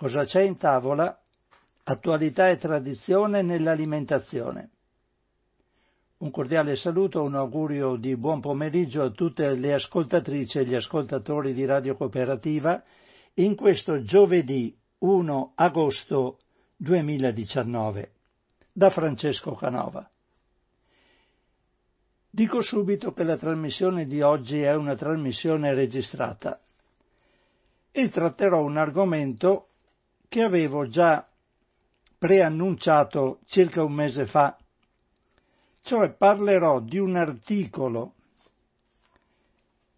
Cosa c'è in tavola? Attualità e tradizione nell'alimentazione. Un cordiale saluto, un augurio di buon pomeriggio a tutte le ascoltatrici e gli ascoltatori di Radio Cooperativa in questo giovedì 1 agosto 2019 da Francesco Canova. Dico subito che la trasmissione di oggi è una trasmissione registrata e tratterò un argomento che avevo già preannunciato circa un mese fa, cioè parlerò di un articolo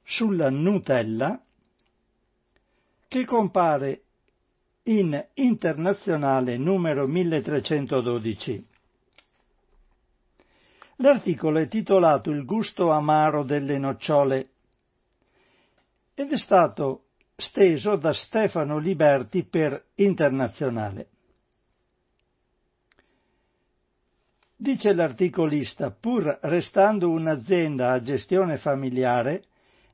sulla Nutella che compare in internazionale numero 1312. L'articolo è titolato Il gusto amaro delle nocciole ed è stato steso da Stefano Liberti per Internazionale. Dice l'articolista, pur restando un'azienda a gestione familiare,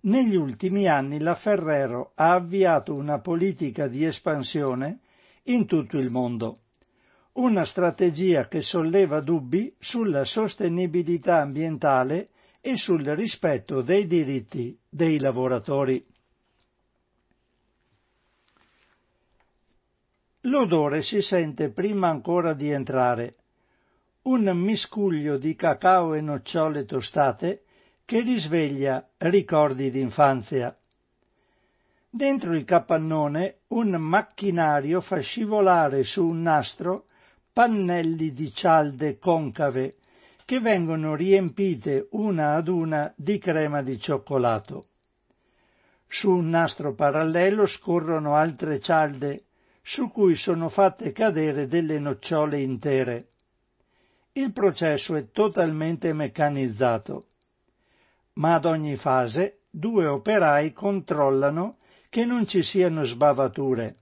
negli ultimi anni la Ferrero ha avviato una politica di espansione in tutto il mondo una strategia che solleva dubbi sulla sostenibilità ambientale e sul rispetto dei diritti dei lavoratori. L'odore si sente prima ancora di entrare. Un miscuglio di cacao e nocciole tostate che risveglia ricordi d'infanzia. Dentro il capannone un macchinario fa scivolare su un nastro pannelli di cialde concave che vengono riempite una ad una di crema di cioccolato. Su un nastro parallelo scorrono altre cialde su cui sono fatte cadere delle nocciole intere. Il processo è totalmente meccanizzato, ma ad ogni fase due operai controllano che non ci siano sbavature,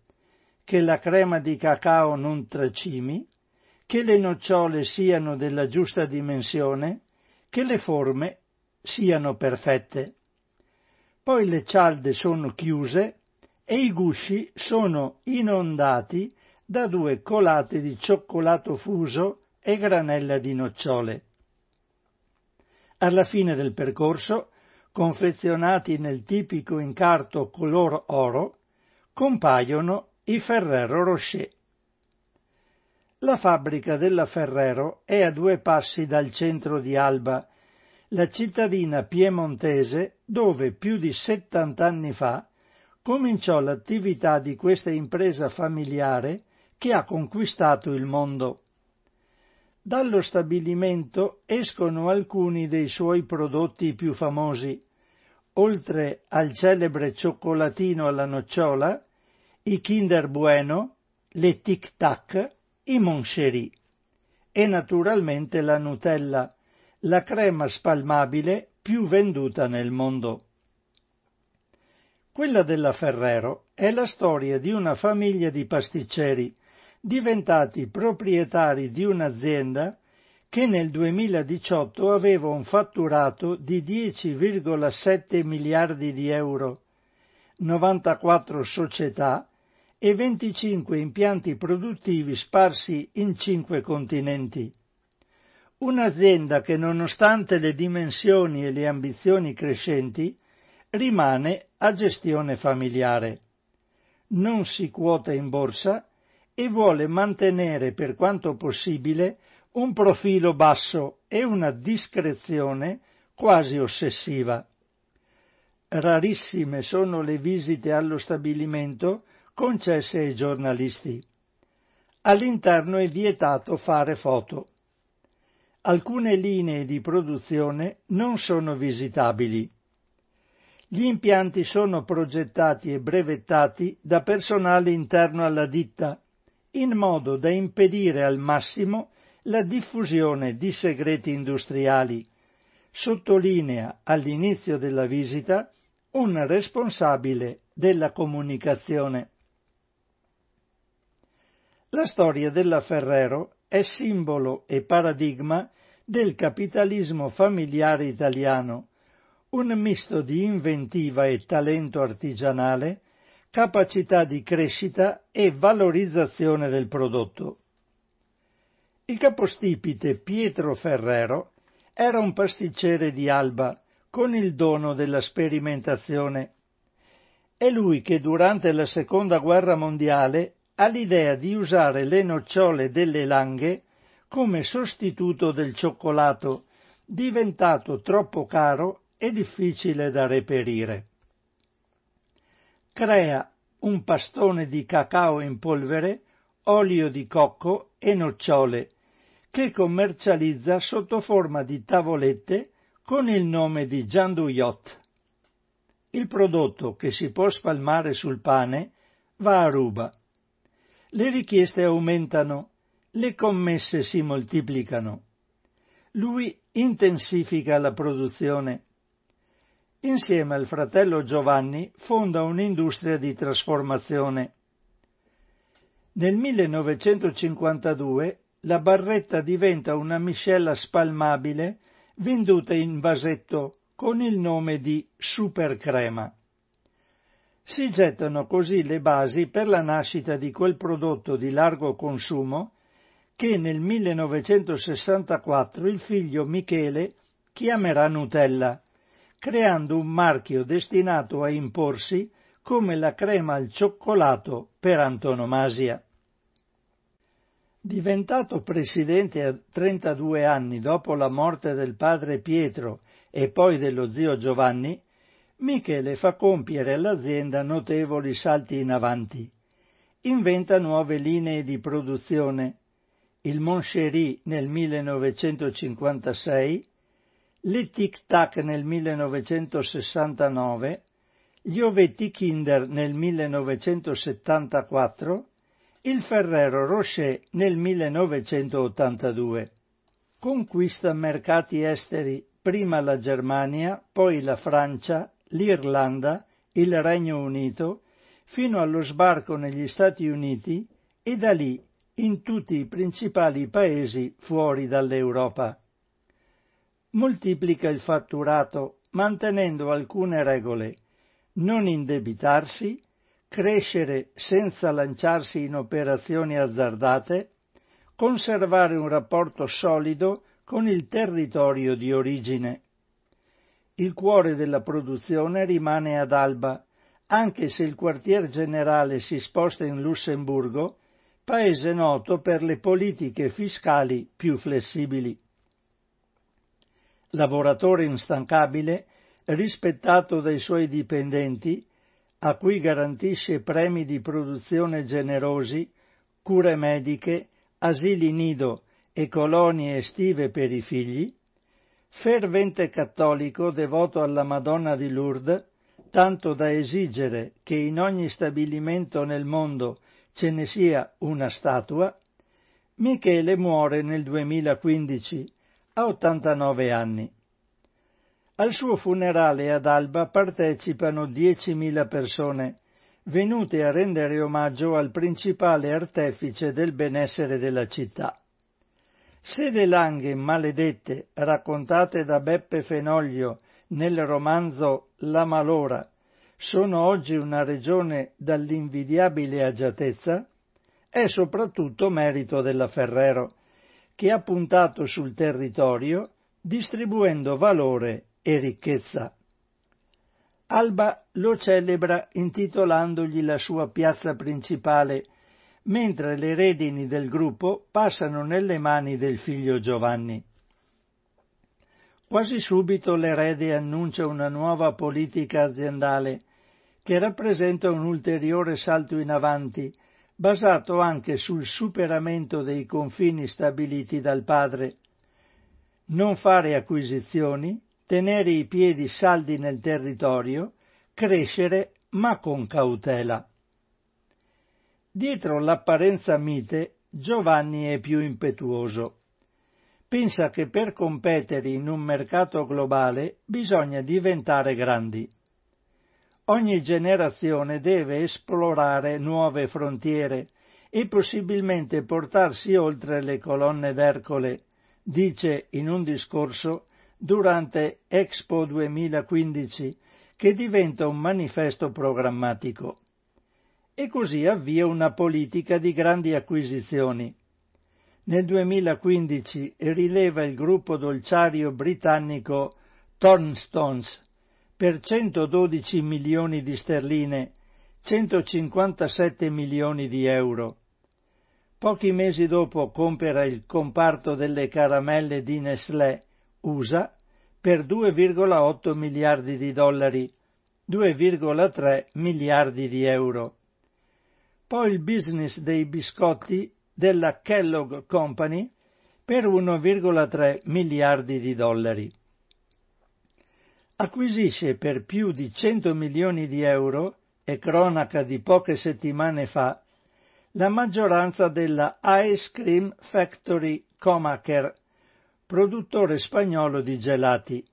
che la crema di cacao non tracimi che le nocciole siano della giusta dimensione, che le forme siano perfette. Poi le cialde sono chiuse e i gusci sono inondati da due colate di cioccolato fuso e granella di nocciole. Alla fine del percorso, confezionati nel tipico incarto color oro, compaiono i Ferrero Rocher. La fabbrica della Ferrero è a due passi dal centro di Alba, la cittadina piemontese dove più di 70 anni fa cominciò l'attività di questa impresa familiare che ha conquistato il mondo. Dallo stabilimento escono alcuni dei suoi prodotti più famosi, oltre al celebre cioccolatino alla nocciola, i Kinder Bueno, le Tic Tac i Moncherie e naturalmente la Nutella, la crema spalmabile più venduta nel mondo. Quella della Ferrero è la storia di una famiglia di pasticceri diventati proprietari di un'azienda che nel 2018 aveva un fatturato di 10,7 miliardi di euro, 94 società e 25 impianti produttivi sparsi in cinque continenti. Un'azienda che nonostante le dimensioni e le ambizioni crescenti rimane a gestione familiare. Non si quota in borsa e vuole mantenere per quanto possibile un profilo basso e una discrezione quasi ossessiva. Rarissime sono le visite allo stabilimento concesse ai giornalisti. All'interno è vietato fare foto. Alcune linee di produzione non sono visitabili. Gli impianti sono progettati e brevettati da personale interno alla ditta, in modo da impedire al massimo la diffusione di segreti industriali, sottolinea all'inizio della visita un responsabile della comunicazione. La storia della Ferrero è simbolo e paradigma del capitalismo familiare italiano, un misto di inventiva e talento artigianale capacità di crescita e valorizzazione del prodotto. Il capostipite Pietro Ferrero era un pasticcere di Alba con il dono della sperimentazione. È lui che durante la seconda guerra mondiale ha l'idea di usare le nocciole delle langhe come sostituto del cioccolato, diventato troppo caro e difficile da reperire. Crea un pastone di cacao in polvere, olio di cocco e nocciole, che commercializza sotto forma di tavolette con il nome di Gianduyot. Il prodotto che si può spalmare sul pane va a ruba. Le richieste aumentano, le commesse si moltiplicano. Lui intensifica la produzione. Insieme al fratello Giovanni fonda un'industria di trasformazione. Nel 1952 la barretta diventa una miscela spalmabile venduta in vasetto con il nome di Super Crema. Si gettano così le basi per la nascita di quel prodotto di largo consumo che nel 1964 il figlio Michele chiamerà Nutella, creando un marchio destinato a imporsi come la crema al cioccolato per antonomasia. Diventato presidente a 32 anni dopo la morte del padre Pietro e poi dello zio Giovanni, Michele fa compiere all'azienda notevoli salti in avanti. Inventa nuove linee di produzione, il Moncherie nel 1956, le Tic Tac nel 1969, gli ovetti Kinder nel 1974, il Ferrero Rocher nel 1982. Conquista mercati esteri prima la Germania, poi la Francia, l'Irlanda, il Regno Unito, fino allo sbarco negli Stati Uniti e da lì in tutti i principali paesi fuori dall'Europa. Moltiplica il fatturato mantenendo alcune regole, non indebitarsi, crescere senza lanciarsi in operazioni azzardate, conservare un rapporto solido con il territorio di origine. Il cuore della produzione rimane ad Alba, anche se il quartier generale si sposta in Lussemburgo, paese noto per le politiche fiscali più flessibili. Lavoratore instancabile, rispettato dai suoi dipendenti, a cui garantisce premi di produzione generosi, cure mediche, asili nido e colonie estive per i figli, fervente cattolico devoto alla Madonna di Lourdes, tanto da esigere che in ogni stabilimento nel mondo ce ne sia una statua, Michele muore nel 2015 a 89 anni. Al suo funerale ad Alba partecipano 10.000 persone, venute a rendere omaggio al principale artefice del benessere della città. Se le langhe maledette raccontate da Beppe Fenoglio nel romanzo La Malora sono oggi una regione dall'invidiabile agiatezza, è soprattutto merito della Ferrero, che ha puntato sul territorio distribuendo valore e ricchezza. Alba lo celebra intitolandogli la sua piazza principale mentre le redini del gruppo passano nelle mani del figlio Giovanni. Quasi subito l'erede annuncia una nuova politica aziendale che rappresenta un ulteriore salto in avanti, basato anche sul superamento dei confini stabiliti dal padre. Non fare acquisizioni, tenere i piedi saldi nel territorio, crescere ma con cautela. Dietro l'apparenza mite, Giovanni è più impetuoso. Pensa che per competere in un mercato globale bisogna diventare grandi. Ogni generazione deve esplorare nuove frontiere e possibilmente portarsi oltre le colonne d'Ercole, dice in un discorso durante Expo 2015 che diventa un manifesto programmatico. e così avvia una politica di grandi acquisizioni. Nel 2015 rileva il gruppo dolciario britannico Thornstones per 112 milioni di sterline, 157 milioni di euro. Pochi mesi dopo compera il comparto delle caramelle di Nestlé, USA, per 2,8 miliardi di dollari, 2,3 miliardi di euro. Poi il business dei biscotti della Kellogg Company per 1,3 miliardi di dollari. Acquisisce per più di 100 milioni di euro, è cronaca di poche settimane fa, la maggioranza della Ice Cream Factory Comacher, produttore spagnolo di gelati.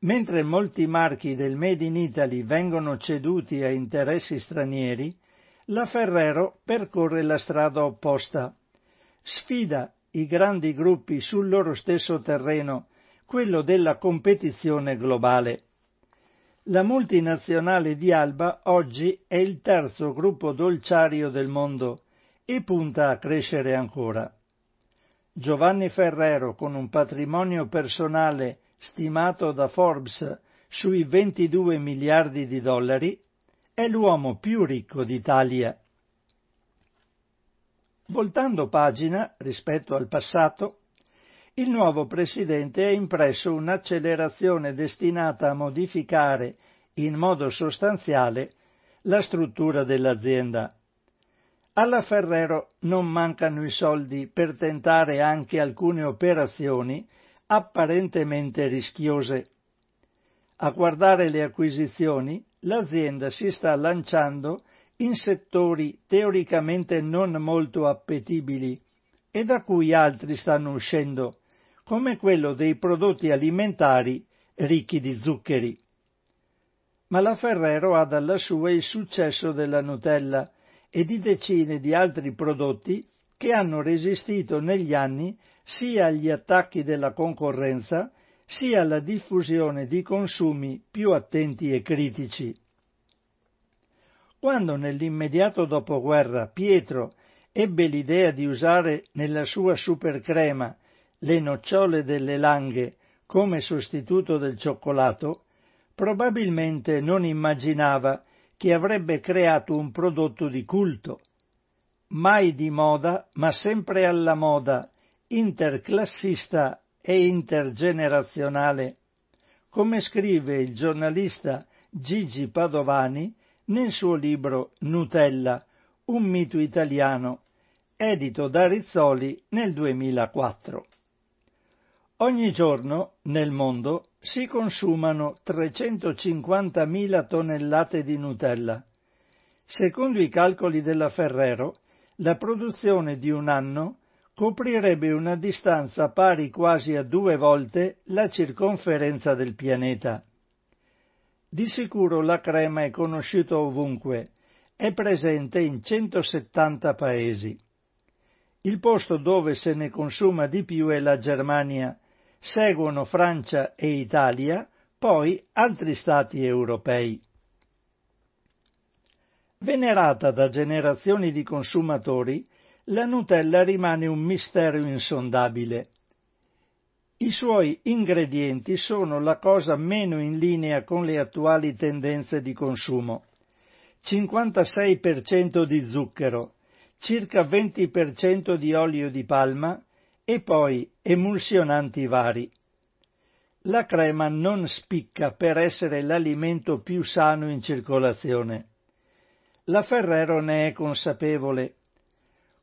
Mentre molti marchi del Made in Italy vengono ceduti a interessi stranieri, la Ferrero percorre la strada opposta. Sfida i grandi gruppi sul loro stesso terreno, quello della competizione globale. La multinazionale di Alba oggi è il terzo gruppo dolciario del mondo e punta a crescere ancora. Giovanni Ferrero, con un patrimonio personale stimato da Forbes sui 22 miliardi di dollari, è l'uomo più ricco d'Italia. Voltando pagina rispetto al passato, il nuovo presidente ha impresso un'accelerazione destinata a modificare in modo sostanziale la struttura dell'azienda. Alla Ferrero non mancano i soldi per tentare anche alcune operazioni apparentemente rischiose. A guardare le acquisizioni, l'azienda si sta lanciando in settori teoricamente non molto appetibili e da cui altri stanno uscendo, come quello dei prodotti alimentari ricchi di zuccheri. Ma la Ferrero ha dalla sua il successo della Nutella e di decine di altri prodotti che hanno resistito negli anni sia agli attacchi della concorrenza sia alla diffusione di consumi più attenti e critici. Quando nell'immediato dopoguerra Pietro ebbe l'idea di usare nella sua supercrema le nocciole delle langhe come sostituto del cioccolato, probabilmente non immaginava che avrebbe creato un prodotto di culto, mai di moda, ma sempre alla moda, interclassista e intergenerazionale, come scrive il giornalista Gigi Padovani nel suo libro Nutella, un mito italiano, edito da Rizzoli nel 2004. Ogni giorno nel mondo si consumano 350.000 tonnellate di Nutella. Secondo i calcoli della Ferrero, la produzione di un anno coprirebbe una distanza pari quasi a due volte la circonferenza del pianeta. Di sicuro la crema è conosciuta ovunque, è presente in 170 paesi. Il posto dove se ne consuma di più è la Germania, seguono Francia e Italia, poi altri stati europei. Venerata da generazioni di consumatori, la Nutella rimane un mistero insondabile. I suoi ingredienti sono la cosa meno in linea con le attuali tendenze di consumo. 56% di zucchero, circa 20% di olio di palma e poi emulsionanti vari. La crema non spicca per essere l'alimento più sano in circolazione. La Ferrero ne è consapevole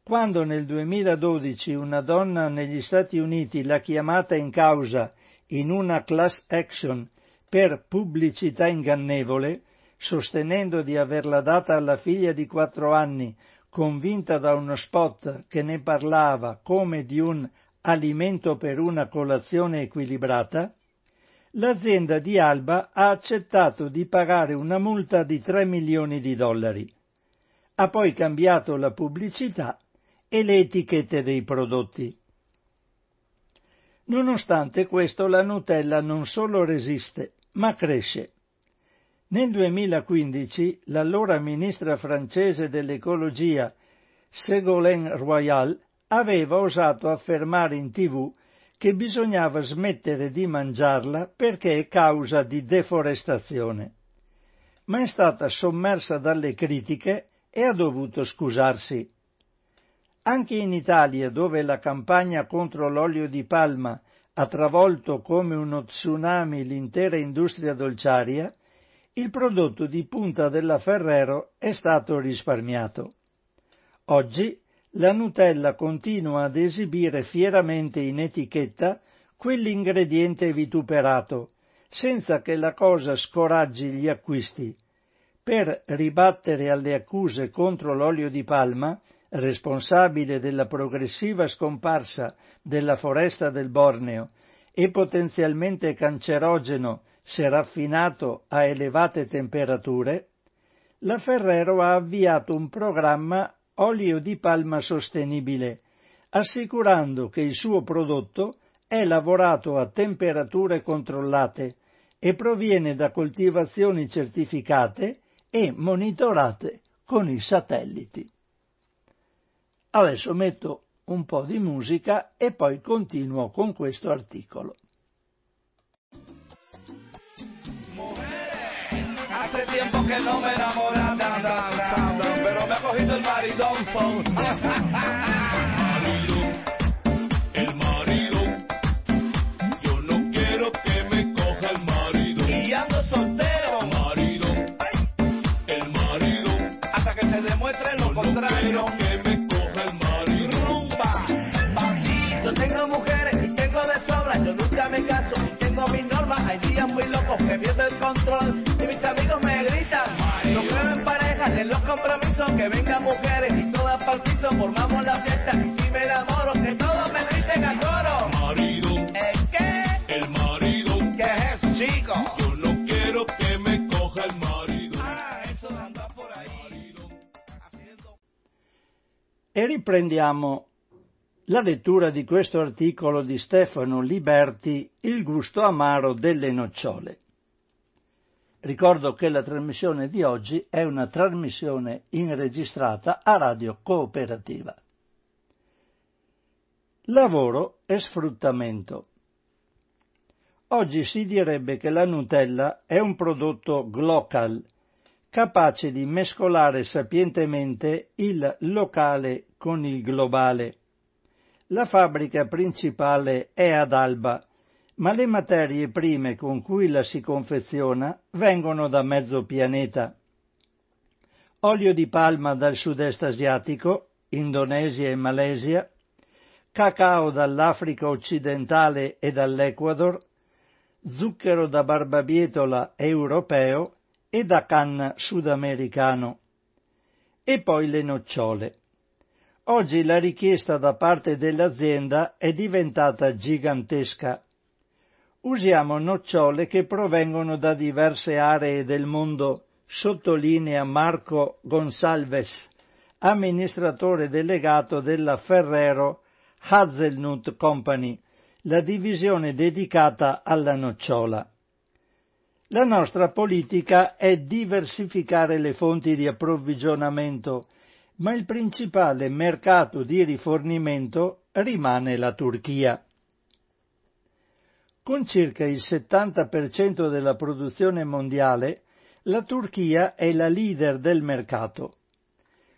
quando nel 2012 una donna negli Stati Uniti l'ha chiamata in causa in una class action per pubblicità ingannevole, sostenendo di averla data alla figlia di quattro anni, convinta da uno spot che ne parlava come di un alimento per una colazione equilibrata, l'azienda di Alba ha accettato di pagare una multa di 3 milioni di dollari. Ha poi cambiato la pubblicità e le etichette dei prodotti. Nonostante questo la Nutella non solo resiste, ma cresce. Nel 2015 l'allora ministra francese dell'ecologia Ségolène Royal aveva osato affermare in tv che bisognava smettere di mangiarla perché è causa di deforestazione. Ma è stata sommersa dalle critiche e ha dovuto scusarsi. Anche in Italia, dove la campagna contro l'olio di palma ha travolto come uno tsunami l'intera industria dolciaria, il prodotto di punta della Ferrero è stato risparmiato. Oggi la Nutella continua ad esibire fieramente in etichetta quell'ingrediente vituperato, senza che la cosa scoraggi gli acquisti. Per ribattere alle accuse contro l'olio di palma, responsabile della progressiva scomparsa della foresta del Borneo e potenzialmente cancerogeno se raffinato a elevate temperature, la Ferrero ha avviato un programma olio di palma sostenibile, assicurando che il suo prodotto è lavorato a temperature controllate e proviene da coltivazioni certificate e monitorate con i satelliti. Adesso metto un po' di musica e poi continuo con questo articolo. Hace tiempo que no me enamoraba, pero me ha cogido el maridón. El marido, yo no quiero que me coja el marido. Y ando soltero, marido, el marido, hasta que se demuestre lo contrario. Riprendiamo la lettura di questo articolo di Stefano Liberti, Il gusto amaro delle nocciole. Ricordo che la trasmissione di oggi è una trasmissione inregistrata a Radio Cooperativa. Lavoro e sfruttamento. Oggi si direbbe che la Nutella è un prodotto glocal, capace di mescolare sapientemente il locale con il globale. La fabbrica principale è ad Alba, ma le materie prime con cui la si confeziona vengono da mezzo pianeta. Olio di palma dal sud-est asiatico, Indonesia e Malesia, cacao dall'Africa occidentale e dall'Ecuador, zucchero da barbabietola europeo e da canna sudamericano. E poi le nocciole. Oggi la richiesta da parte dell'azienda è diventata gigantesca Usiamo nocciole che provengono da diverse aree del mondo, sottolinea Marco Gonsalves, amministratore delegato della Ferrero Hazelnut Company, la divisione dedicata alla nocciola. La nostra politica è diversificare le fonti di approvvigionamento, ma il principale mercato di rifornimento rimane la Turchia. Con circa il 70% della produzione mondiale, la Turchia è la leader del mercato.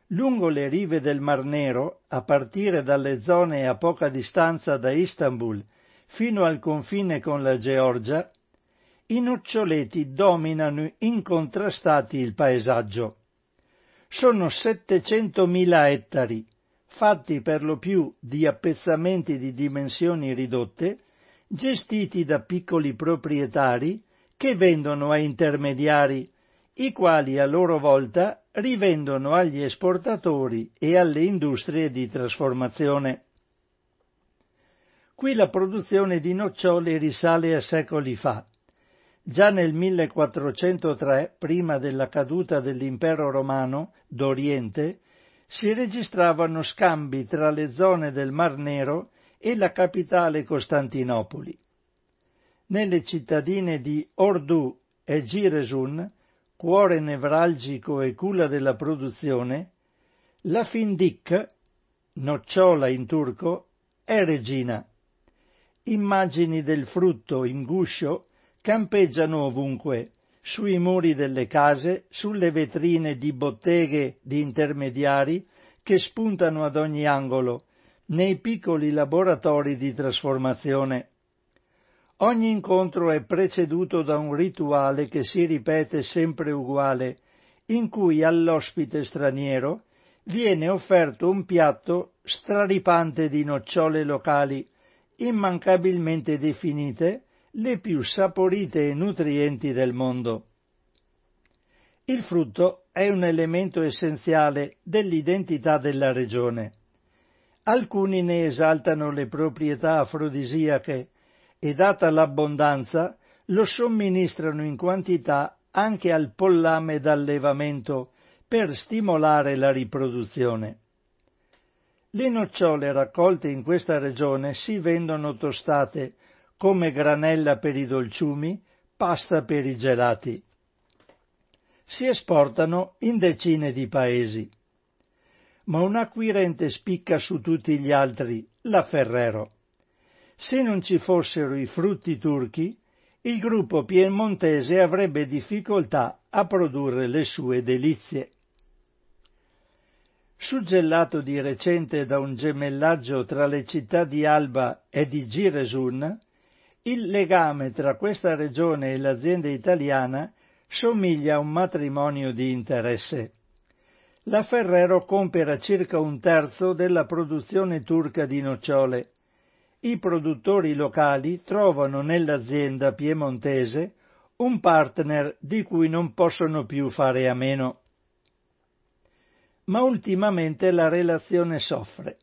Lungo le rive del Mar Nero, a partire dalle zone a poca distanza da Istanbul fino al confine con la Georgia, i noccioleti dominano incontrastati il paesaggio. Sono 700.000 ettari, fatti per lo più di appezzamenti di dimensioni ridotte, gestiti da piccoli proprietari che vendono a intermediari, i quali a loro volta rivendono agli esportatori e alle industrie di trasformazione. Qui la produzione di nocciole risale a secoli fa. Già nel 1403, prima della caduta dell'impero romano d'Oriente, si registravano scambi tra le zone del Mar Nero e la capitale Costantinopoli. Nelle cittadine di Ordu e Giresun, cuore nevralgico e culla della produzione, la Findic, nocciola in turco, è regina. Immagini del frutto in guscio campeggiano ovunque, sui muri delle case, sulle vetrine di botteghe di intermediari che spuntano ad ogni angolo, nei piccoli laboratori di trasformazione. Ogni incontro è preceduto da un rituale che si ripete sempre uguale, in cui all'ospite straniero viene offerto un piatto straripante di nocciole locali, immancabilmente definite le più saporite e nutrienti del mondo. Il frutto è un elemento essenziale dell'identità della regione. Alcuni ne esaltano le proprietà afrodisiache e data l'abbondanza lo somministrano in quantità anche al pollame d'allevamento per stimolare la riproduzione. Le nocciole raccolte in questa regione si vendono tostate come granella per i dolciumi, pasta per i gelati. Si esportano in decine di paesi. Ma un acquirente spicca su tutti gli altri, la Ferrero. Se non ci fossero i frutti turchi, il gruppo piemontese avrebbe difficoltà a produrre le sue delizie. Suggellato di recente da un gemellaggio tra le città di Alba e di Giresun, il legame tra questa regione e l'azienda italiana somiglia a un matrimonio di interesse. La Ferrero compera circa un terzo della produzione turca di nocciole i produttori locali trovano nell'azienda piemontese un partner di cui non possono più fare a meno. Ma ultimamente la relazione soffre.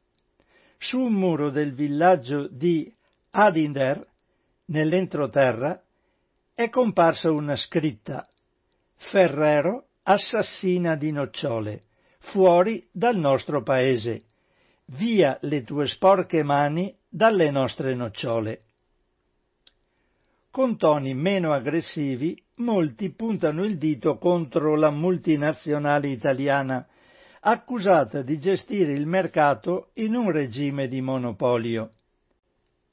Su un muro del villaggio di Adinder, nell'entroterra, è comparsa una scritta Ferrero assassina di nocciole, fuori dal nostro paese. Via le tue sporche mani dalle nostre nocciole. Con toni meno aggressivi, molti puntano il dito contro la multinazionale italiana, accusata di gestire il mercato in un regime di monopolio.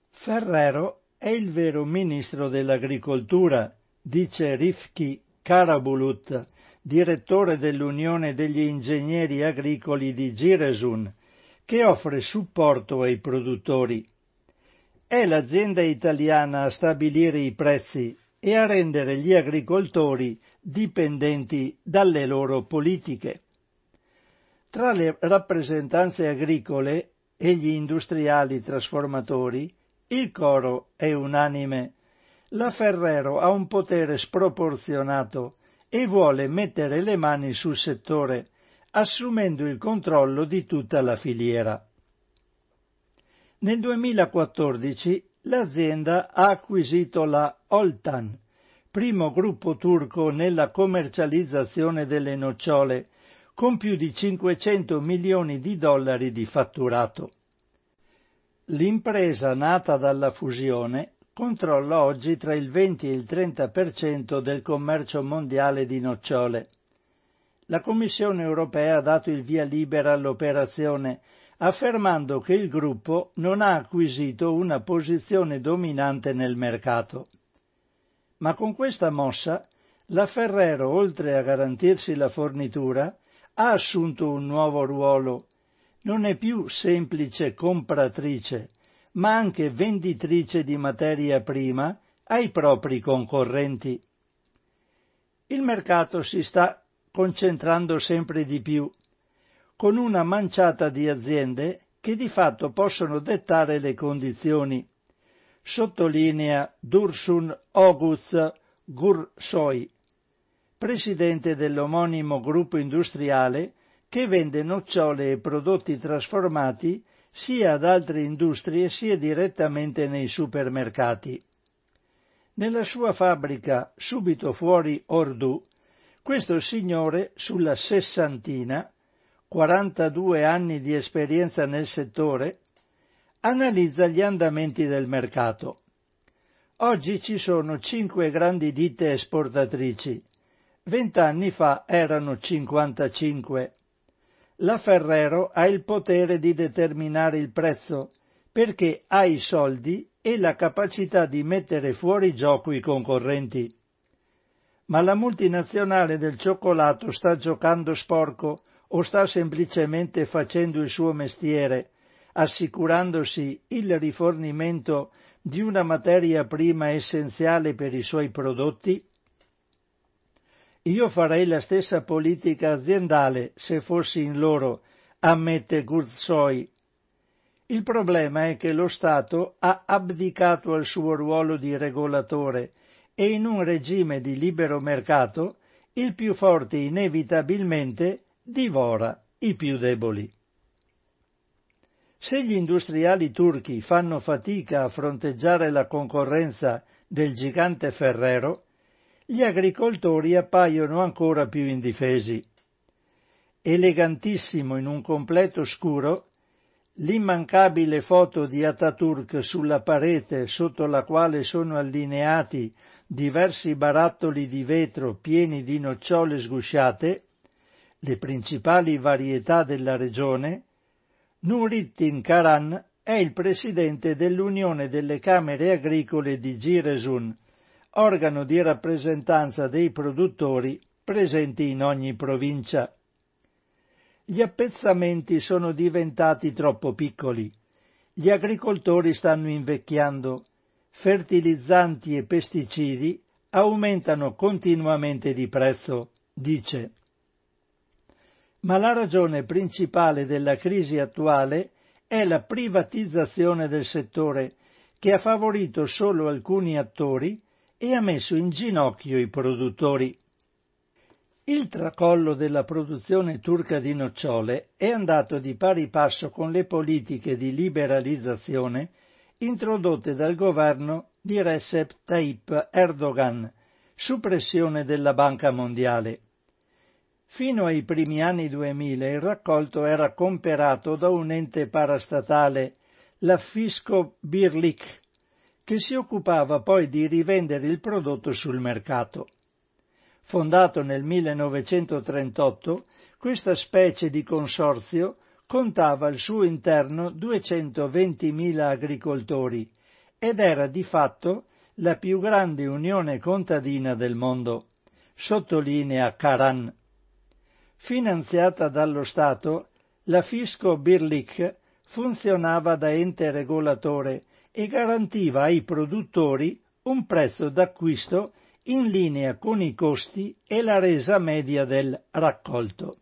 Ferrero è il vero ministro dell'agricoltura, dice Rifki Karabulut, direttore dell'Unione degli ingegneri agricoli di Giresun, che offre supporto ai produttori. È l'azienda italiana a stabilire i prezzi e a rendere gli agricoltori dipendenti dalle loro politiche. Tra le rappresentanze agricole e gli industriali trasformatori, il coro è unanime. La Ferrero ha un potere sproporzionato e vuole mettere le mani sul settore assumendo il controllo di tutta la filiera. Nel 2014 l'azienda ha acquisito la Oltan, primo gruppo turco nella commercializzazione delle nocciole, con più di 500 milioni di dollari di fatturato. L'impresa nata dalla fusione controlla oggi tra il 20 e il 30 per cento del commercio mondiale di nocciole la Commissione europea ha dato il via libera all'operazione, affermando che il gruppo non ha acquisito una posizione dominante nel mercato. Ma con questa mossa la Ferrero, oltre a garantirsi la fornitura, ha assunto un nuovo ruolo. Non è più semplice compratrice, ma anche venditrice di materia prima ai propri concorrenti. Il mercato si sta concentrando sempre di più, con una manciata di aziende che di fatto possono dettare le condizioni. Sottolinea Dursun Oguz Gursoy, presidente dell'omonimo gruppo industriale che vende nocciole e prodotti trasformati sia ad altre industrie sia direttamente nei supermercati. Nella sua fabbrica subito fuori Ordu questo signore, sulla sessantina, 42 anni di esperienza nel settore, analizza gli andamenti del mercato. Oggi ci sono cinque grandi ditte esportatrici, vent'anni fa erano 55. La Ferrero ha il potere di determinare il prezzo perché ha i soldi e la capacità di mettere fuori gioco i concorrenti. Ma la multinazionale del cioccolato sta giocando sporco o sta semplicemente facendo il suo mestiere, assicurandosi il rifornimento di una materia prima essenziale per i suoi prodotti? Io farei la stessa politica aziendale se fossi in loro, ammette Gurzoi. Il problema è che lo Stato ha abdicato al suo ruolo di regolatore e in un regime di libero mercato il più forte inevitabilmente divora i più deboli. Se gli industriali turchi fanno fatica a fronteggiare la concorrenza del gigante Ferrero, gli agricoltori appaiono ancora più indifesi. Elegantissimo in un completo scuro, l'immancabile foto di Ataturk sulla parete sotto la quale sono allineati diversi barattoli di vetro pieni di nocciole sgusciate, le principali varietà della regione, Nurittin Karan è il presidente dell'Unione delle Camere Agricole di Giresun, organo di rappresentanza dei produttori presenti in ogni provincia. Gli appezzamenti sono diventati troppo piccoli. Gli agricoltori stanno invecchiando. Fertilizzanti e pesticidi aumentano continuamente di prezzo, dice ma la ragione principale della crisi attuale è la privatizzazione del settore, che ha favorito solo alcuni attori e ha messo in ginocchio i produttori. Il tracollo della produzione turca di nocciole è andato di pari passo con le politiche di liberalizzazione introdotte dal governo di Recep Tayyip Erdogan, suppressione della Banca Mondiale. Fino ai primi anni 2000 il raccolto era comperato da un ente parastatale, la Fisco Birlik, che si occupava poi di rivendere il prodotto sul mercato. Fondato nel 1938, questa specie di consorzio contava al suo interno 220.000 agricoltori ed era di fatto la più grande unione contadina del mondo, sottolinea Karan. Finanziata dallo Stato, la Fisco Birlik funzionava da ente regolatore e garantiva ai produttori un prezzo d'acquisto in linea con i costi e la resa media del raccolto.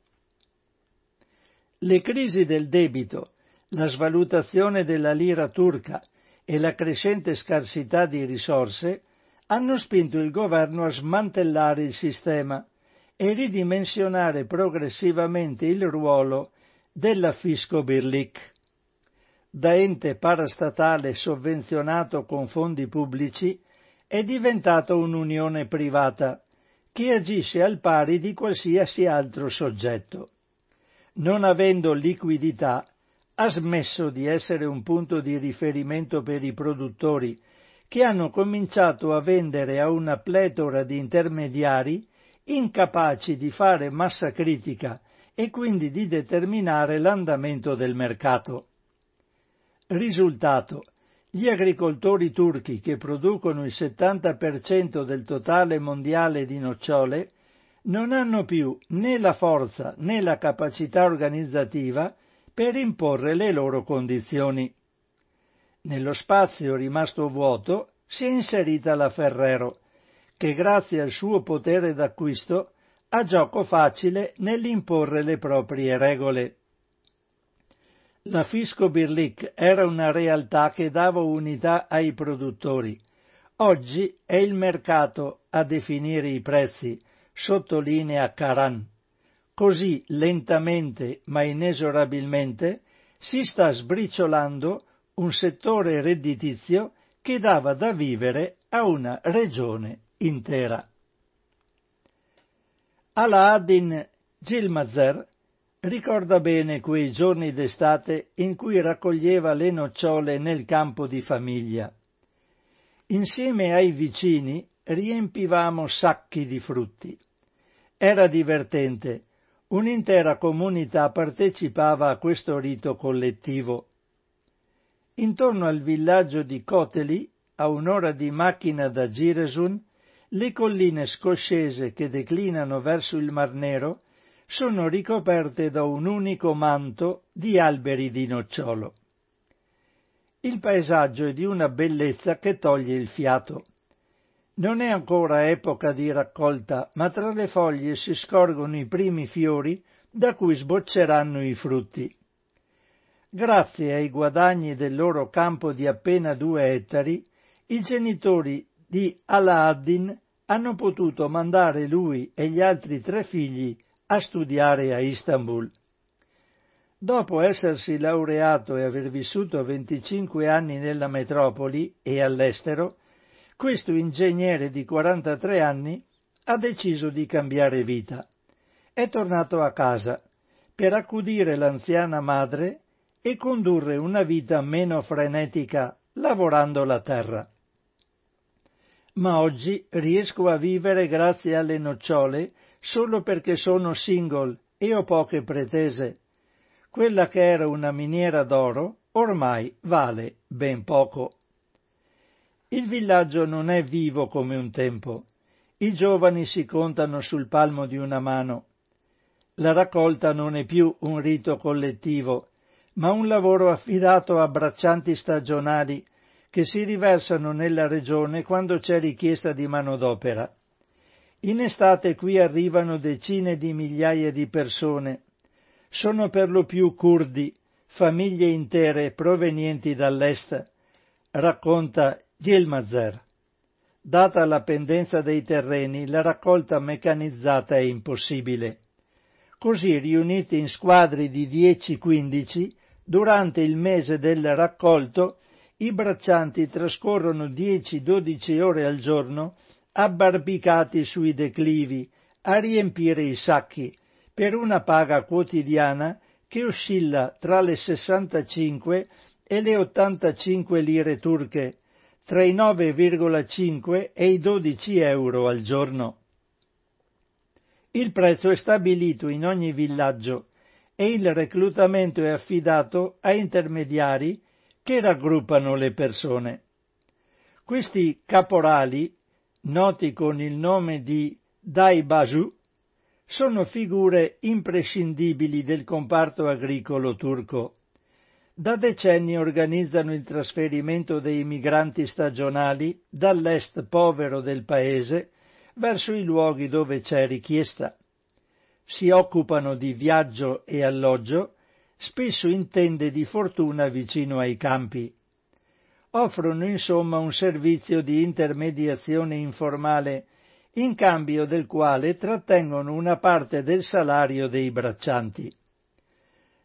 Le crisi del debito, la svalutazione della lira turca e la crescente scarsità di risorse hanno spinto il governo a smantellare il sistema e ridimensionare progressivamente il ruolo della Fisco Birlik. Da ente parastatale sovvenzionato con fondi pubblici è diventato un'unione privata che agisce al pari di qualsiasi altro soggetto. Non avendo liquidità, ha smesso di essere un punto di riferimento per i produttori che hanno cominciato a vendere a una pletora di intermediari incapaci di fare massa critica e quindi di determinare l'andamento del mercato. Risultato. Gli agricoltori turchi che producono il 70% del totale mondiale di nocciole non hanno più né la forza né la capacità organizzativa per imporre le loro condizioni. Nello spazio rimasto vuoto si è inserita la Ferrero, che grazie al suo potere d'acquisto ha gioco facile nell'imporre le proprie regole. La Fisco Birlik era una realtà che dava unità ai produttori. Oggi è il mercato a definire i prezzi, sottolinea Karan. Così lentamente ma inesorabilmente si sta sbriciolando un settore redditizio che dava da vivere a una regione intera. Ala-ad-Din Gilmazer ricorda bene quei giorni d'estate in cui raccoglieva le nocciole nel campo di famiglia. Insieme ai vicini riempivamo sacchi di frutti. Era divertente. Un'intera comunità partecipava a questo rito collettivo. Intorno al villaggio di Koteli, a un'ora di macchina da Giresun, le colline scoscese che declinano verso il Mar Nero sono ricoperte da un unico manto di alberi di nocciolo. Il paesaggio è di una bellezza che toglie il fiato. Non è ancora epoca di raccolta, ma tra le foglie si scorgono i primi fiori da cui sbocceranno i frutti. Grazie ai guadagni del loro campo di appena due ettari, i genitori di Alaaddin hanno potuto mandare lui e gli altri tre figli a studiare a Istanbul. Dopo essersi laureato e aver vissuto 25 anni nella metropoli e all'estero, questo ingegnere di 43 anni ha deciso di cambiare vita. È tornato a casa per accudire l'anziana madre e condurre una vita meno frenetica lavorando la terra. Ma oggi riesco a vivere grazie alle nocciole solo perché sono single e ho poche pretese. Quella che era una miniera d'oro ormai vale ben poco. Il villaggio non è vivo come un tempo. I giovani si contano sul palmo di una mano. La raccolta non è più un rito collettivo, ma un lavoro affidato a braccianti stagionali che si riversano nella regione quando c'è richiesta di manodopera. In estate qui arrivano decine di migliaia di persone. Sono per lo più curdi, famiglie intere provenienti dall'est, racconta Gilmazer. Data la pendenza dei terreni, la raccolta meccanizzata è impossibile. Così, riuniti in squadri di 10-15, durante il mese del raccolto, i braccianti trascorrono 10-12 ore al giorno abbarbicati sui declivi, a riempire i sacchi, per una paga quotidiana che oscilla tra le 65 e le 85 lire turche, tra i 9,5 e i 12 euro al giorno. Il prezzo è stabilito in ogni villaggio e il reclutamento è affidato a intermediari che raggruppano le persone. Questi caporali noti con il nome di Dai Basu, sono figure imprescindibili del comparto agricolo turco. Da decenni organizzano il trasferimento dei migranti stagionali dall'est povero del paese verso i luoghi dove c'è richiesta. Si occupano di viaggio e alloggio, spesso in tende di fortuna vicino ai campi offrono insomma un servizio di intermediazione informale in cambio del quale trattengono una parte del salario dei braccianti.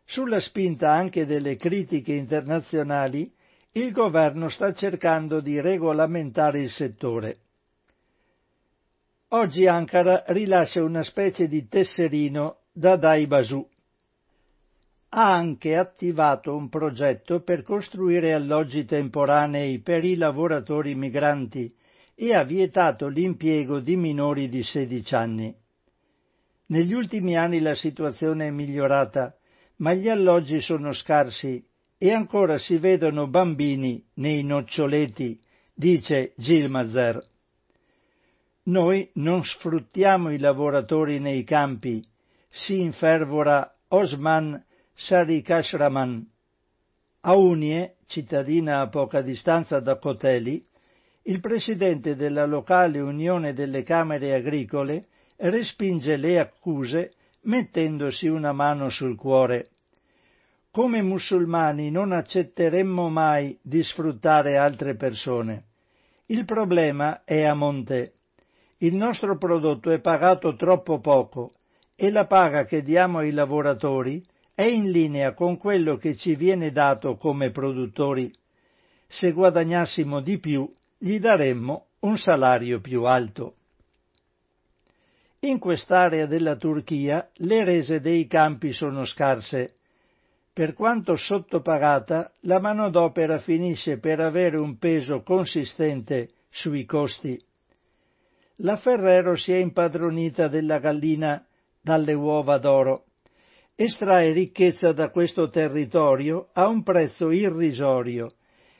Sulla spinta anche delle critiche internazionali, il governo sta cercando di regolamentare il settore. Oggi Ankara rilascia una specie di tesserino da Dai Basu ha anche attivato un progetto per costruire alloggi temporanei per i lavoratori migranti e ha vietato l'impiego di minori di 16 anni. Negli ultimi anni la situazione è migliorata, ma gli alloggi sono scarsi e ancora si vedono bambini nei noccioleti, dice Gilmazer. Noi non sfruttiamo i lavoratori nei campi, si infervora Osman Sarikashraman. A Unie, cittadina a poca distanza da Coteli, il presidente della locale Unione delle Camere Agricole respinge le accuse mettendosi una mano sul cuore. Come musulmani non accetteremmo mai di sfruttare altre persone. Il problema è a monte. Il nostro prodotto è pagato troppo poco e la paga che diamo ai lavoratori è in linea con quello che ci viene dato come produttori. Se guadagnassimo di più, gli daremmo un salario più alto. In quest'area della Turchia le rese dei campi sono scarse. Per quanto sottopagata, la manodopera finisce per avere un peso consistente sui costi. la Ferrero si è impadronita della gallina dalle uova d'oro. Estrae ricchezza da questo territorio a un prezzo irrisorio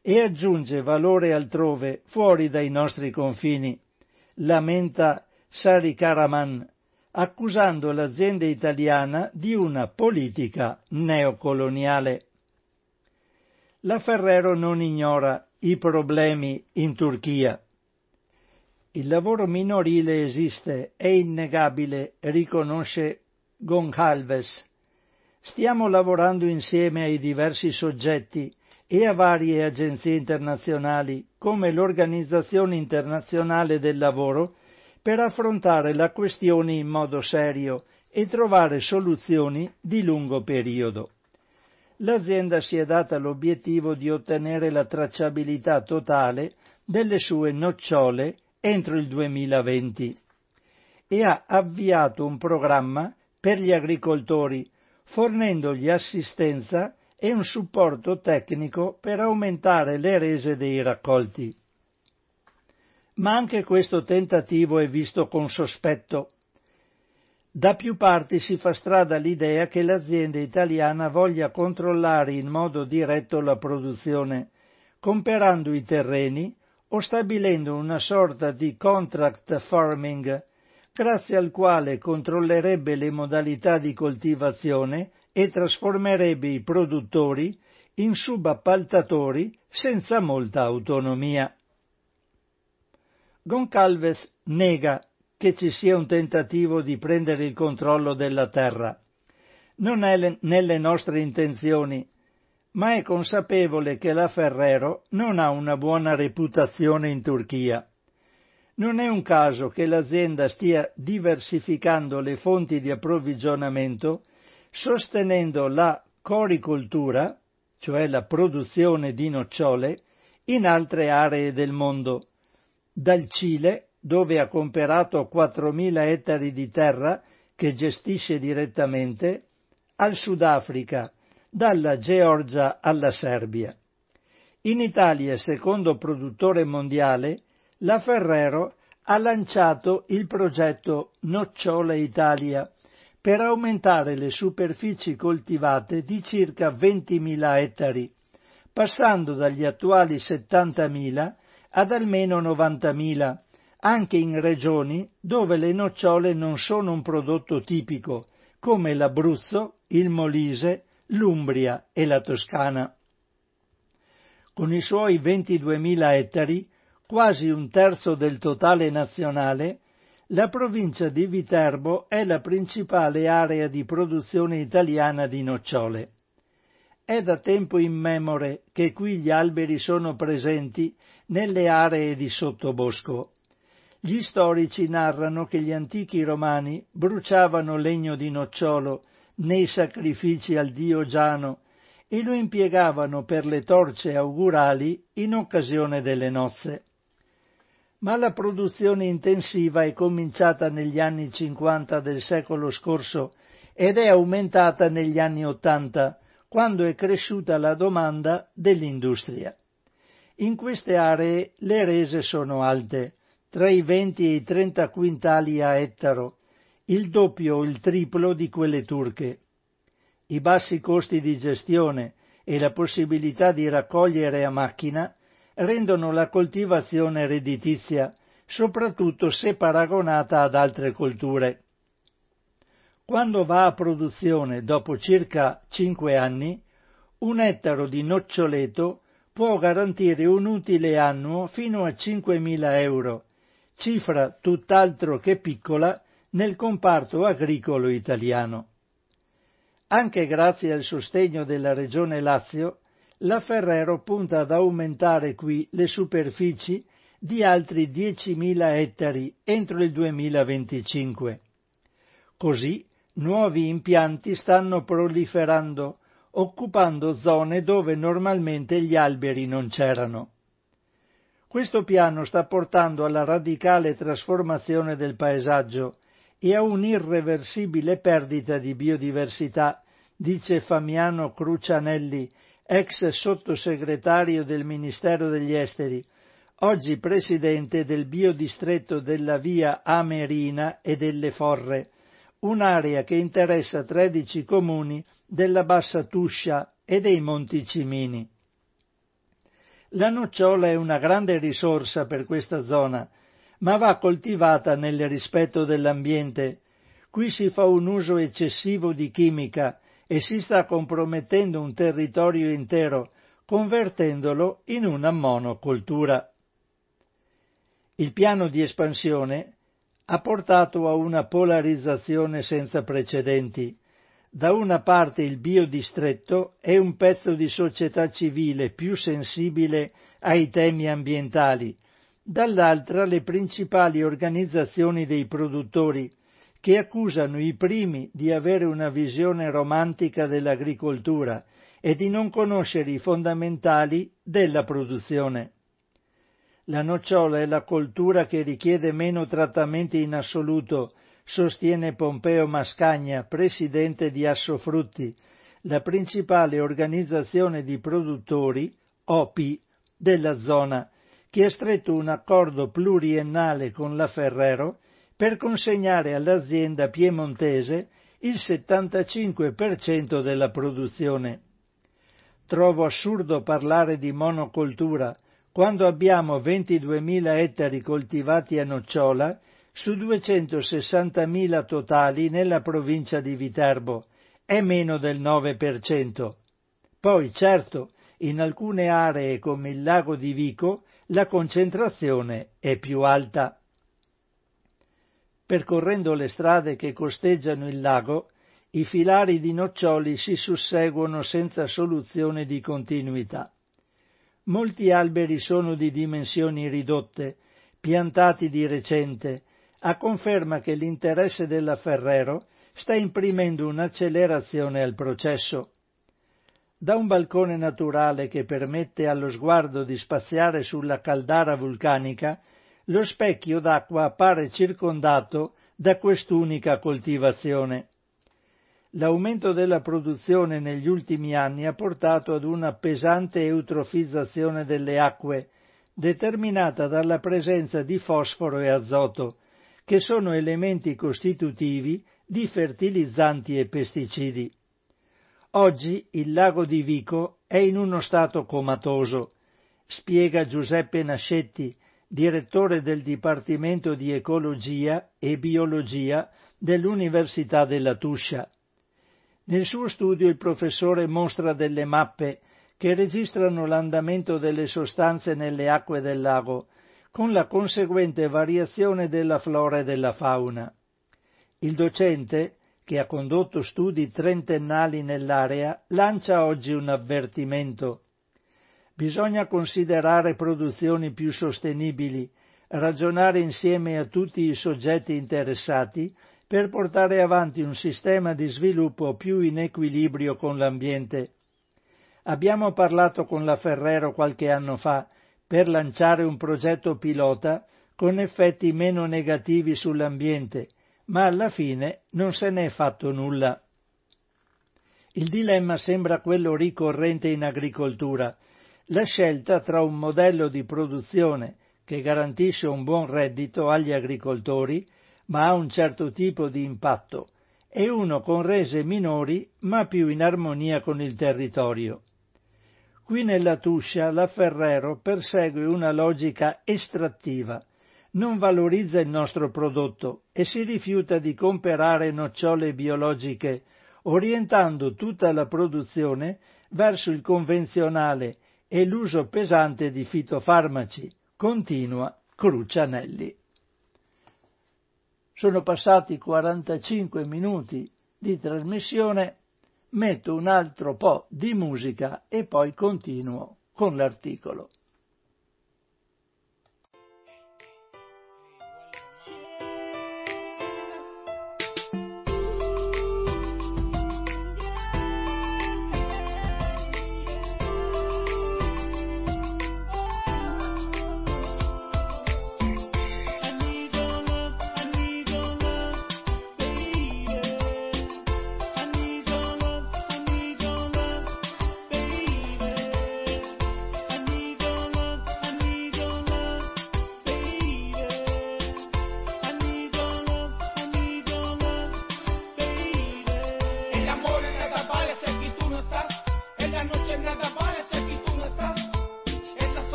e aggiunge valore altrove, fuori dai nostri confini, lamenta Sari Karaman, accusando l'azienda italiana di una politica neocoloniale. La Ferrero non ignora i problemi in Turchia. Il lavoro minorile esiste, è innegabile, riconosce Goncalves. Stiamo lavorando insieme ai diversi soggetti e a varie agenzie internazionali come l'Organizzazione internazionale del lavoro per affrontare la questione in modo serio e trovare soluzioni di lungo periodo. L'azienda si è data l'obiettivo di ottenere la tracciabilità totale delle sue nocciole entro il 2020 e ha avviato un programma per gli agricoltori fornendogli assistenza e un supporto tecnico per aumentare le rese dei raccolti ma anche questo tentativo è visto con sospetto. Da più parti si fa strada l'idea che l'azienda italiana voglia controllare in modo diretto la produzione, comperando i terreni o stabilendo una sorta di contract farming, grazie al quale controllerebbe le modalità di coltivazione e trasformerebbe i produttori in subappaltatori senza molta autonomia. Goncalves nega che ci sia un tentativo di prendere il controllo della terra. Non è le, nelle nostre intenzioni, ma è consapevole che la Ferrero non ha una buona reputazione in Turchia. Non è un caso che l'azienda stia diversificando le fonti di approvvigionamento, sostenendo la coricoltura, cioè la produzione di nocciole, in altre aree del mondo dal Cile, dove ha comperato 4.000 ettari di terra che gestisce direttamente, al Sudafrica, dalla Georgia alla Serbia. In Italia, secondo produttore mondiale, la Ferrero ha lanciato il progetto Nocciola Italia per aumentare le superfici coltivate di circa 20.000 ettari, passando dagli attuali 70.000 ad almeno 90.000, anche in regioni dove le nocciole non sono un prodotto tipico, come l'Abruzzo, il Molise, l'Umbria e la Toscana. Con i suoi 22.000 ettari, quasi un terzo del totale nazionale, la provincia di Viterbo è la principale area di produzione italiana di nocciole. È da tempo immemore che qui gli alberi sono presenti nelle aree di sottobosco. Gli storici narrano che gli antichi romani bruciavano legno di nocciolo nei sacrifici al dio Giano e lo impiegavano per le torce augurali in occasione delle nozze. Ma la produzione intensiva è cominciata negli anni 50 del secolo scorso ed è aumentata negli anni 80 quando è cresciuta la domanda dell'industria. In queste aree le rese sono alte, tra i 20 e i 30 quintali a ettaro, il doppio o il triplo di quelle turche. I bassi costi di gestione e la possibilità di raccogliere a macchina rendono la coltivazione redditizia, soprattutto se paragonata ad altre colture. Quando va a produzione dopo circa cinque anni, un ettaro di noccioleto può garantire un utile annuo fino a 5.000 euro, cifra tutt'altro che piccola nel comparto agricolo italiano. Anche grazie al sostegno della Regione Lazio, la Ferrero punta ad aumentare qui le superfici di altri 10.000 ettari entro il 2025. Così nuovi impianti stanno proliferando, occupando zone dove normalmente gli alberi non c'erano. Questo piano sta portando alla radicale trasformazione del paesaggio e a un'irreversibile perdita di biodiversità, dice Famiano Crucianelli, ex sottosegretario del Ministero degli Esteri, oggi presidente del biodistretto della via Amerina e delle Forre, un'area che interessa 13 comuni della Bassa Tuscia e dei Monti Cimini. La nocciola è una grande risorsa per questa zona, ma va coltivata nel rispetto dell'ambiente. Qui si fa un uso eccessivo di chimica e si sta compromettendo un territorio intero, convertendolo in una monocoltura. Il piano di espansione ha portato a una polarizzazione senza precedenti. Da una parte il biodistretto è un pezzo di società civile più sensibile ai temi ambientali, dall'altra le principali organizzazioni dei produttori, che accusano i primi di avere una visione romantica dell'agricoltura e di non conoscere i fondamentali della produzione. La nocciola è la coltura che richiede meno trattamenti in assoluto, sostiene Pompeo Mascagna, presidente di Assofrutti, la principale organizzazione di produttori, OPI, della zona, che ha stretto un accordo pluriennale con la Ferrero per consegnare all'azienda piemontese il 75% della produzione. Trovo assurdo parlare di monocoltura quando abbiamo 22.000 ettari coltivati a nocciola su 260.000 totali nella provincia di Viterbo, è meno del 9%. Poi, certo, in alcune aree come il lago di Vico la concentrazione è più alta. Percorrendo le strade che costeggiano il lago, i filari di noccioli si susseguono senza soluzione di continuità. Molti alberi sono di dimensioni ridotte, piantati di recente, a conferma che l'interesse della Ferrero sta imprimendo un'accelerazione al processo. Da un balcone naturale che permette allo sguardo di spaziare sulla caldara vulcanica, lo specchio d'acqua appare circondato da quest'unica coltivazione. L'aumento della produzione negli ultimi anni ha portato ad una pesante eutrofizzazione delle acque, determinata dalla presenza di fosforo e azoto, che sono elementi costitutivi di fertilizzanti e pesticidi. Oggi il lago di Vico è in uno stato comatoso, spiega Giuseppe Nascetti, direttore del Dipartimento di Ecologia e Biologia dell'Università della Tuscia. Nel suo studio il professore mostra delle mappe che registrano l'andamento delle sostanze nelle acque del lago, con la conseguente variazione della flora e della fauna. Il docente, che ha condotto studi trentennali nell'area, lancia oggi un avvertimento. Bisogna considerare produzioni più sostenibili, ragionare insieme a tutti i soggetti interessati per portare avanti un sistema di sviluppo più in equilibrio con l'ambiente. Abbiamo parlato con la Ferrero qualche anno fa per lanciare un progetto pilota con effetti meno negativi sull'ambiente, ma alla fine non se ne è fatto nulla. Il dilemma sembra quello ricorrente in agricoltura, la scelta tra un modello di produzione che garantisce un buon reddito agli agricoltori ma ha un certo tipo di impatto, e uno con rese minori ma più in armonia con il territorio. Qui nella Tuscia la Ferrero persegue una logica estrattiva, non valorizza il nostro prodotto e si rifiuta di comperare nocciole biologiche, orientando tutta la produzione verso il convenzionale e l'uso pesante di fitofarmaci, continua Crucianelli. Sono passati 45 minuti di trasmissione, metto un altro po' di musica e poi continuo con l'articolo.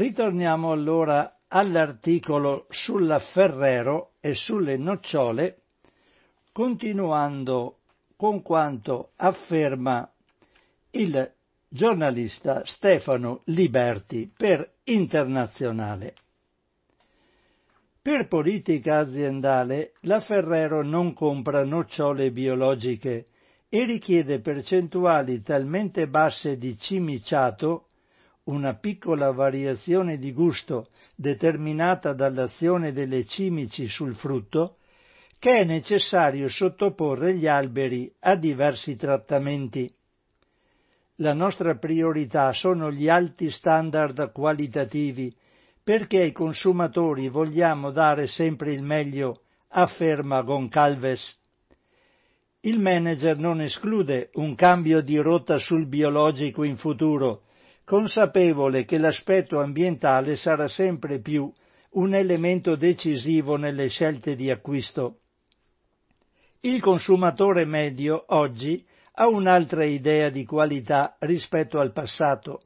Ritorniamo allora all'articolo sulla Ferrero e sulle nocciole, continuando con quanto afferma il giornalista Stefano Liberti per Internazionale. Per politica aziendale la Ferrero non compra nocciole biologiche e richiede percentuali talmente basse di cimiciato una piccola variazione di gusto determinata dall'azione delle cimici sul frutto, che è necessario sottoporre gli alberi a diversi trattamenti. La nostra priorità sono gli alti standard qualitativi, perché ai consumatori vogliamo dare sempre il meglio, afferma Goncalves. Il manager non esclude un cambio di rotta sul biologico in futuro, consapevole che l'aspetto ambientale sarà sempre più un elemento decisivo nelle scelte di acquisto. Il consumatore medio oggi ha un'altra idea di qualità rispetto al passato.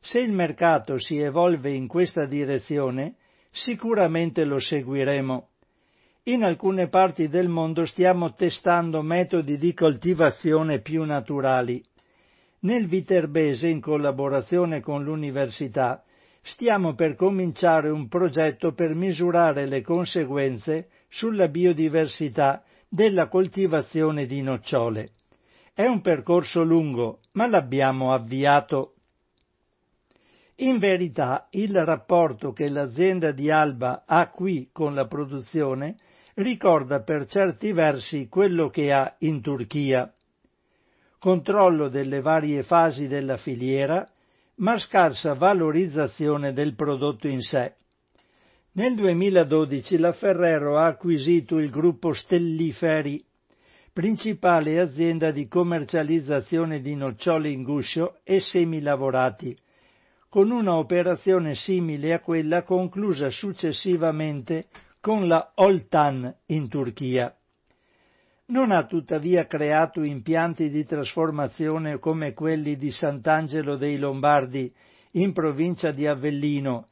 Se il mercato si evolve in questa direzione, sicuramente lo seguiremo. In alcune parti del mondo stiamo testando metodi di coltivazione più naturali. Nel Viterbese, in collaborazione con l'università, stiamo per cominciare un progetto per misurare le conseguenze sulla biodiversità della coltivazione di nocciole. È un percorso lungo, ma l'abbiamo avviato. In verità, il rapporto che l'azienda di Alba ha qui con la produzione ricorda per certi versi quello che ha in Turchia controllo delle varie fasi della filiera, ma scarsa valorizzazione del prodotto in sé. Nel 2012 la Ferrero ha acquisito il gruppo Stelliferi, principale azienda di commercializzazione di nocciole in guscio e semilavorati, con una operazione simile a quella conclusa successivamente con la Oltan in Turchia. Non ha tuttavia creato impianti di trasformazione come quelli di Sant'Angelo dei Lombardi in provincia di Avellino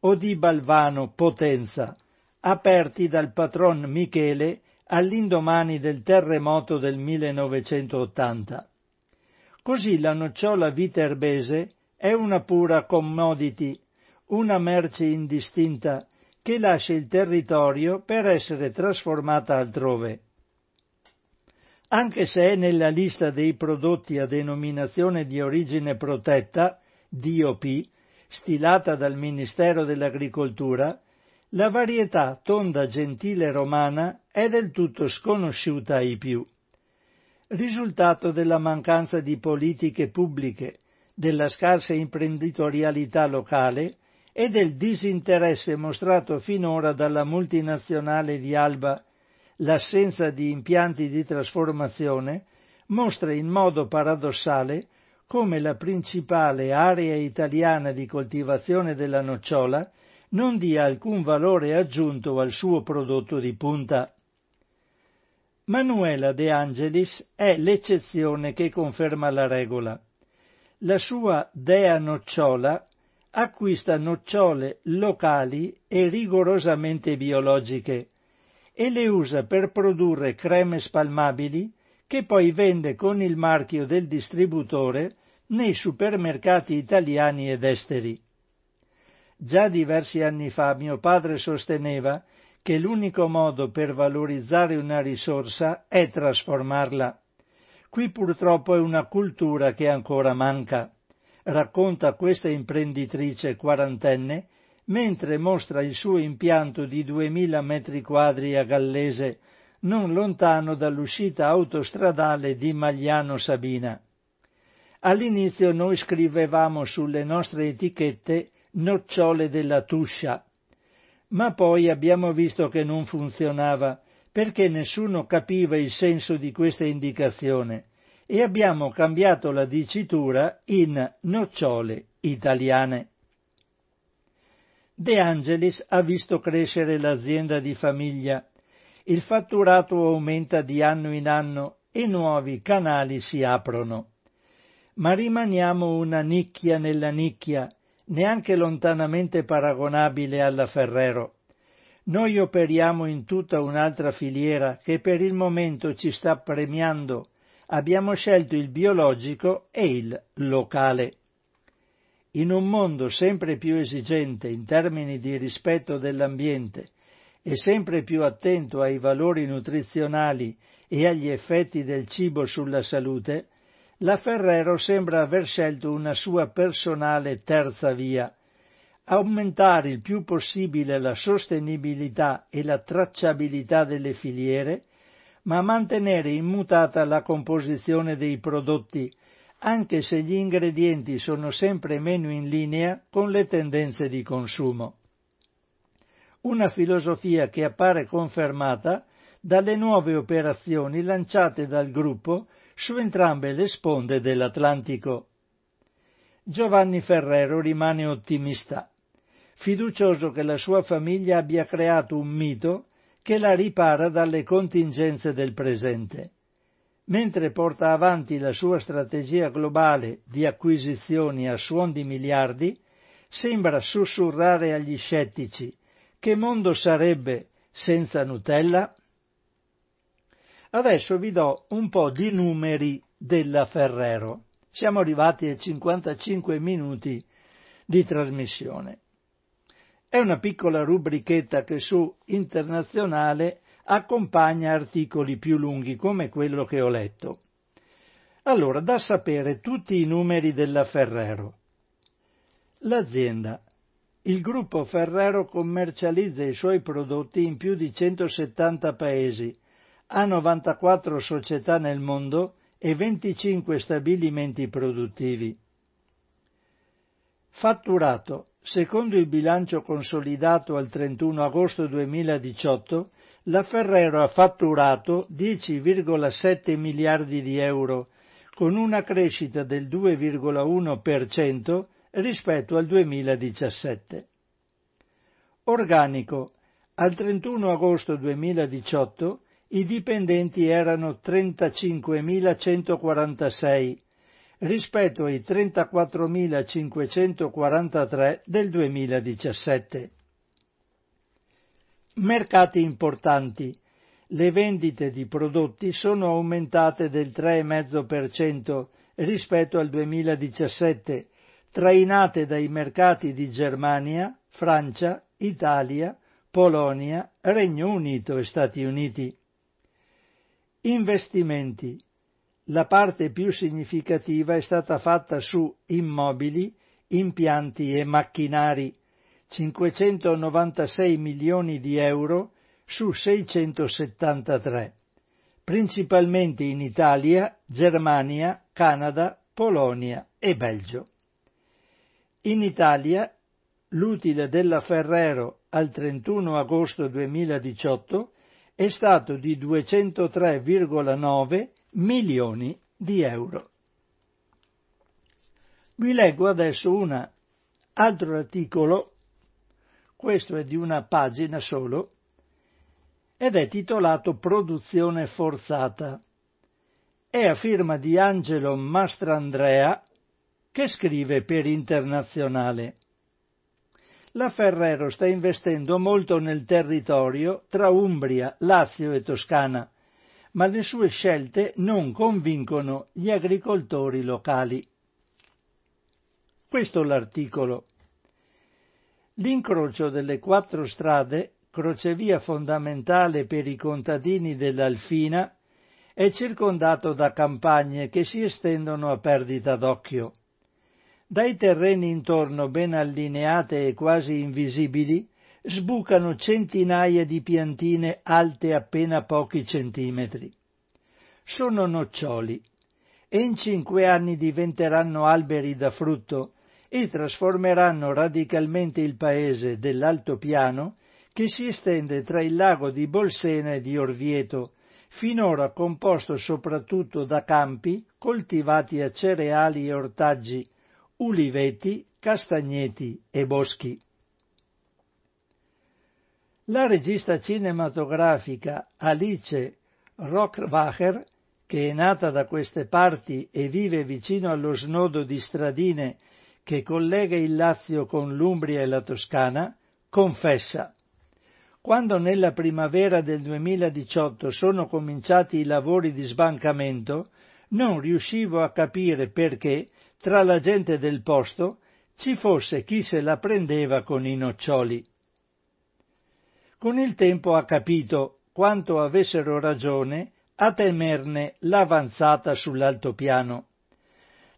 o di Balvano Potenza, aperti dal patron Michele all'indomani del terremoto del 1980. Così la nocciola viterbese è una pura commodity, una merce indistinta che lascia il territorio per essere trasformata altrove anche se è nella lista dei prodotti a denominazione di origine protetta, DOP, stilata dal Ministero dell'Agricoltura, la varietà tonda gentile romana è del tutto sconosciuta ai più. Risultato della mancanza di politiche pubbliche, della scarsa imprenditorialità locale e del disinteresse mostrato finora dalla multinazionale di Alba l'assenza di impianti di trasformazione mostra in modo paradossale come la principale area italiana di coltivazione della nocciola non dia alcun valore aggiunto al suo prodotto di punta. Manuela De Angelis è l'eccezione che conferma la regola. La sua Dea Nocciola acquista nocciole locali e rigorosamente biologiche, e le usa per produrre creme spalmabili che poi vende con il marchio del distributore nei supermercati italiani ed esteri. Già diversi anni fa mio padre sosteneva che l'unico modo per valorizzare una risorsa è trasformarla. Qui purtroppo è una cultura che ancora manca. Racconta questa imprenditrice quarantenne mentre mostra il suo impianto di 2000 metri quadri a Gallese, non lontano dall'uscita autostradale di Magliano Sabina. All'inizio noi scrivevamo sulle nostre etichette nocciole della Tuscia, ma poi abbiamo visto che non funzionava perché nessuno capiva il senso di questa indicazione e abbiamo cambiato la dicitura in nocciole italiane. De Angelis ha visto crescere l'azienda di famiglia. Il fatturato aumenta di anno in anno e nuovi canali si aprono. Ma rimaniamo una nicchia nella nicchia, neanche lontanamente paragonabile alla Ferrero. Noi operiamo in tutta un'altra filiera che per il momento ci sta premiando. Abbiamo scelto il biologico e il locale. In un mondo sempre più esigente in termini di rispetto dell'ambiente e sempre più attento ai valori nutrizionali e agli effetti del cibo sulla salute, la Ferrero sembra aver scelto una sua personale terza via, aumentare il più possibile la sostenibilità e la tracciabilità delle filiere, ma mantenere immutata la composizione dei prodotti, anche se gli ingredienti sono sempre meno in linea con le tendenze di consumo. Una filosofia che appare confermata dalle nuove operazioni lanciate dal gruppo su entrambe le sponde dell'Atlantico. Giovanni Ferrero rimane ottimista fiducioso che la sua famiglia abbia creato un mito che la ripara dalle contingenze del presente. Mentre porta avanti la sua strategia globale di acquisizioni a suon di miliardi, sembra sussurrare agli scettici che mondo sarebbe senza Nutella? Adesso vi do un po' di numeri della Ferrero. Siamo arrivati ai 55 minuti di trasmissione. È una piccola rubrichetta che su internazionale accompagna articoli più lunghi come quello che ho letto. Allora, da sapere tutti i numeri della Ferrero. L'azienda. Il gruppo Ferrero commercializza i suoi prodotti in più di 170 paesi, ha 94 società nel mondo e 25 stabilimenti produttivi. Fatturato Secondo il bilancio consolidato al 31 agosto 2018, la Ferrero ha fatturato 10,7 miliardi di euro, con una crescita del 2,1% rispetto al 2017. Organico. Al 31 agosto 2018 i dipendenti erano 35.146, rispetto ai 34.543 del 2017. Mercati importanti. Le vendite di prodotti sono aumentate del 3,5% rispetto al 2017, trainate dai mercati di Germania, Francia, Italia, Polonia, Regno Unito e Stati Uniti. Investimenti la parte più significativa è stata fatta su immobili, impianti e macchinari, 596 milioni di euro su 673, principalmente in Italia, Germania, Canada, Polonia e Belgio. In Italia l'utile della Ferrero al 31 agosto 2018 è stato di 203,9 milioni di euro. Vi leggo adesso un altro articolo, questo è di una pagina solo, ed è titolato Produzione forzata. È a firma di Angelo Mastrandrea, che scrive per Internazionale. La Ferrero sta investendo molto nel territorio tra Umbria, Lazio e Toscana, ma le sue scelte non convincono gli agricoltori locali. Questo l'articolo. L'incrocio delle quattro strade, crocevia fondamentale per i contadini dell'Alfina, è circondato da campagne che si estendono a perdita d'occhio. Dai terreni intorno ben allineate e quasi invisibili sbucano centinaia di piantine alte appena pochi centimetri. Sono noccioli e in cinque anni diventeranno alberi da frutto e trasformeranno radicalmente il paese dell'altopiano che si estende tra il lago di Bolsena e di Orvieto, finora composto soprattutto da campi coltivati a cereali e ortaggi, uliveti, castagneti e boschi. La regista cinematografica Alice Rockwacher, che è nata da queste parti e vive vicino allo snodo di Stradine che collega il Lazio con l'Umbria e la Toscana, confessa quando nella primavera del 2018 sono cominciati i lavori di sbancamento, non riuscivo a capire perché, tra la gente del posto, ci fosse chi se la prendeva con i noccioli. Con il tempo ha capito quanto avessero ragione a temerne l'avanzata sull'altopiano.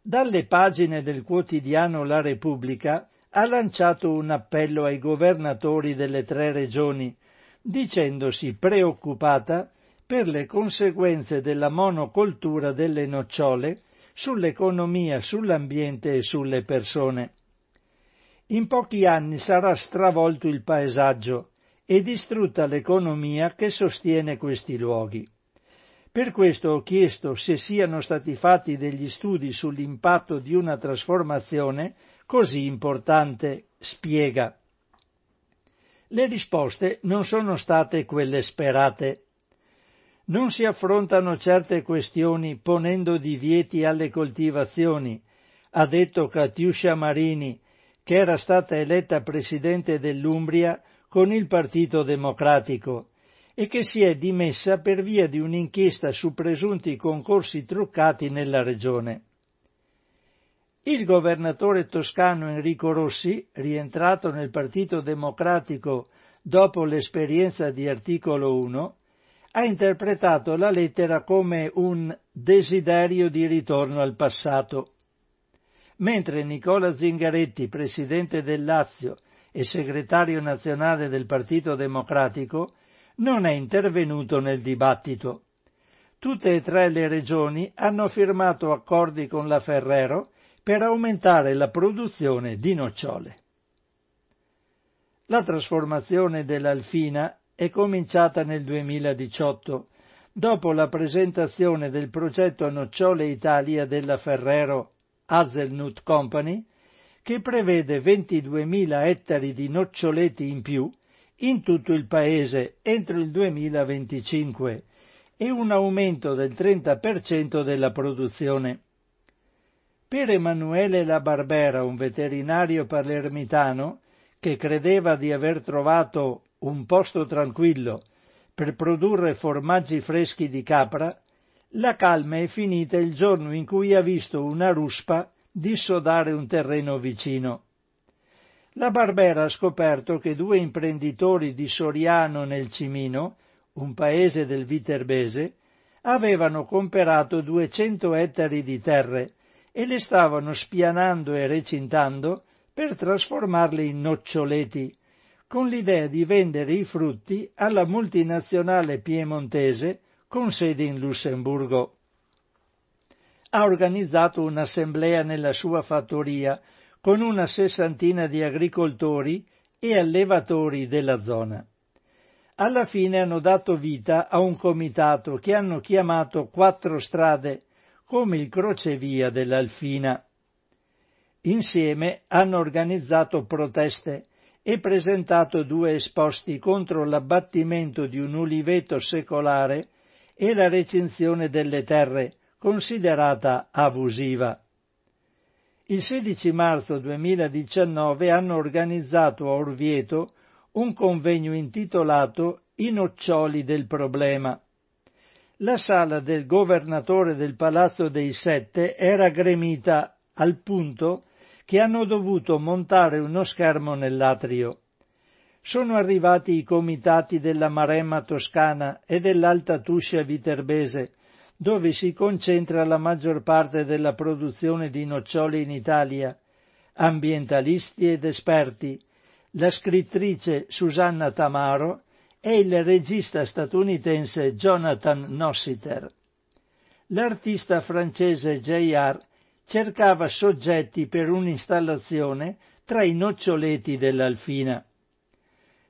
Dalle pagine del quotidiano La Repubblica ha lanciato un appello ai governatori delle tre regioni, dicendosi preoccupata per le conseguenze della monocoltura delle nocciole sull'economia, sull'ambiente e sulle persone. In pochi anni sarà stravolto il paesaggio e distrutta l'economia che sostiene questi luoghi. Per questo ho chiesto se siano stati fatti degli studi sull'impatto di una trasformazione così importante, spiega. Le risposte non sono state quelle sperate. Non si affrontano certe questioni ponendo divieti alle coltivazioni, ha detto Katiuscia Marini, che era stata eletta presidente dell'Umbria con il Partito Democratico e che si è dimessa per via di un'inchiesta su presunti concorsi truccati nella regione. Il governatore toscano Enrico Rossi, rientrato nel Partito Democratico dopo l'esperienza di articolo 1, ha interpretato la lettera come un desiderio di ritorno al passato. Mentre Nicola Zingaretti, presidente del Lazio e segretario nazionale del Partito Democratico, non è intervenuto nel dibattito. Tutte e tre le regioni hanno firmato accordi con la Ferrero per aumentare la produzione di nocciole. La trasformazione dell'Alfina è cominciata nel 2018, dopo la presentazione del progetto Nocciole Italia della Ferrero Hazelnut Company, che prevede 22.000 ettari di noccioleti in più in tutto il paese entro il 2025 e un aumento del 30% della produzione. Per Emanuele La Barbera, un veterinario palermitano, che credeva di aver trovato un posto tranquillo per produrre formaggi freschi di capra, la calma è finita il giorno in cui ha visto una ruspa dissodare un terreno vicino. La Barbera ha scoperto che due imprenditori di Soriano nel Cimino, un paese del Viterbese, avevano comperato 200 ettari di terre e le stavano spianando e recintando per trasformarli in noccioleti, con l'idea di vendere i frutti alla multinazionale piemontese con sede in Lussemburgo. Ha organizzato un'assemblea nella sua fattoria con una sessantina di agricoltori e allevatori della zona. Alla fine hanno dato vita a un comitato che hanno chiamato Quattro Strade, come il crocevia dell'Alfina. Insieme hanno organizzato proteste e presentato due esposti contro l'abbattimento di un uliveto secolare e la recinzione delle terre, considerata abusiva il 16 marzo 2019 hanno organizzato a Orvieto un convegno intitolato I noccioli del problema. La sala del governatore del Palazzo dei Sette era gremita al punto che hanno dovuto montare uno schermo nell'atrio. Sono arrivati i comitati della Maremma toscana e dell'Alta Tuscia viterbese dove si concentra la maggior parte della produzione di nocciole in Italia, ambientalisti ed esperti, la scrittrice Susanna Tamaro e il regista statunitense Jonathan Nossiter. L'artista francese J.R. cercava soggetti per un'installazione tra i noccioleti dell'Alfina.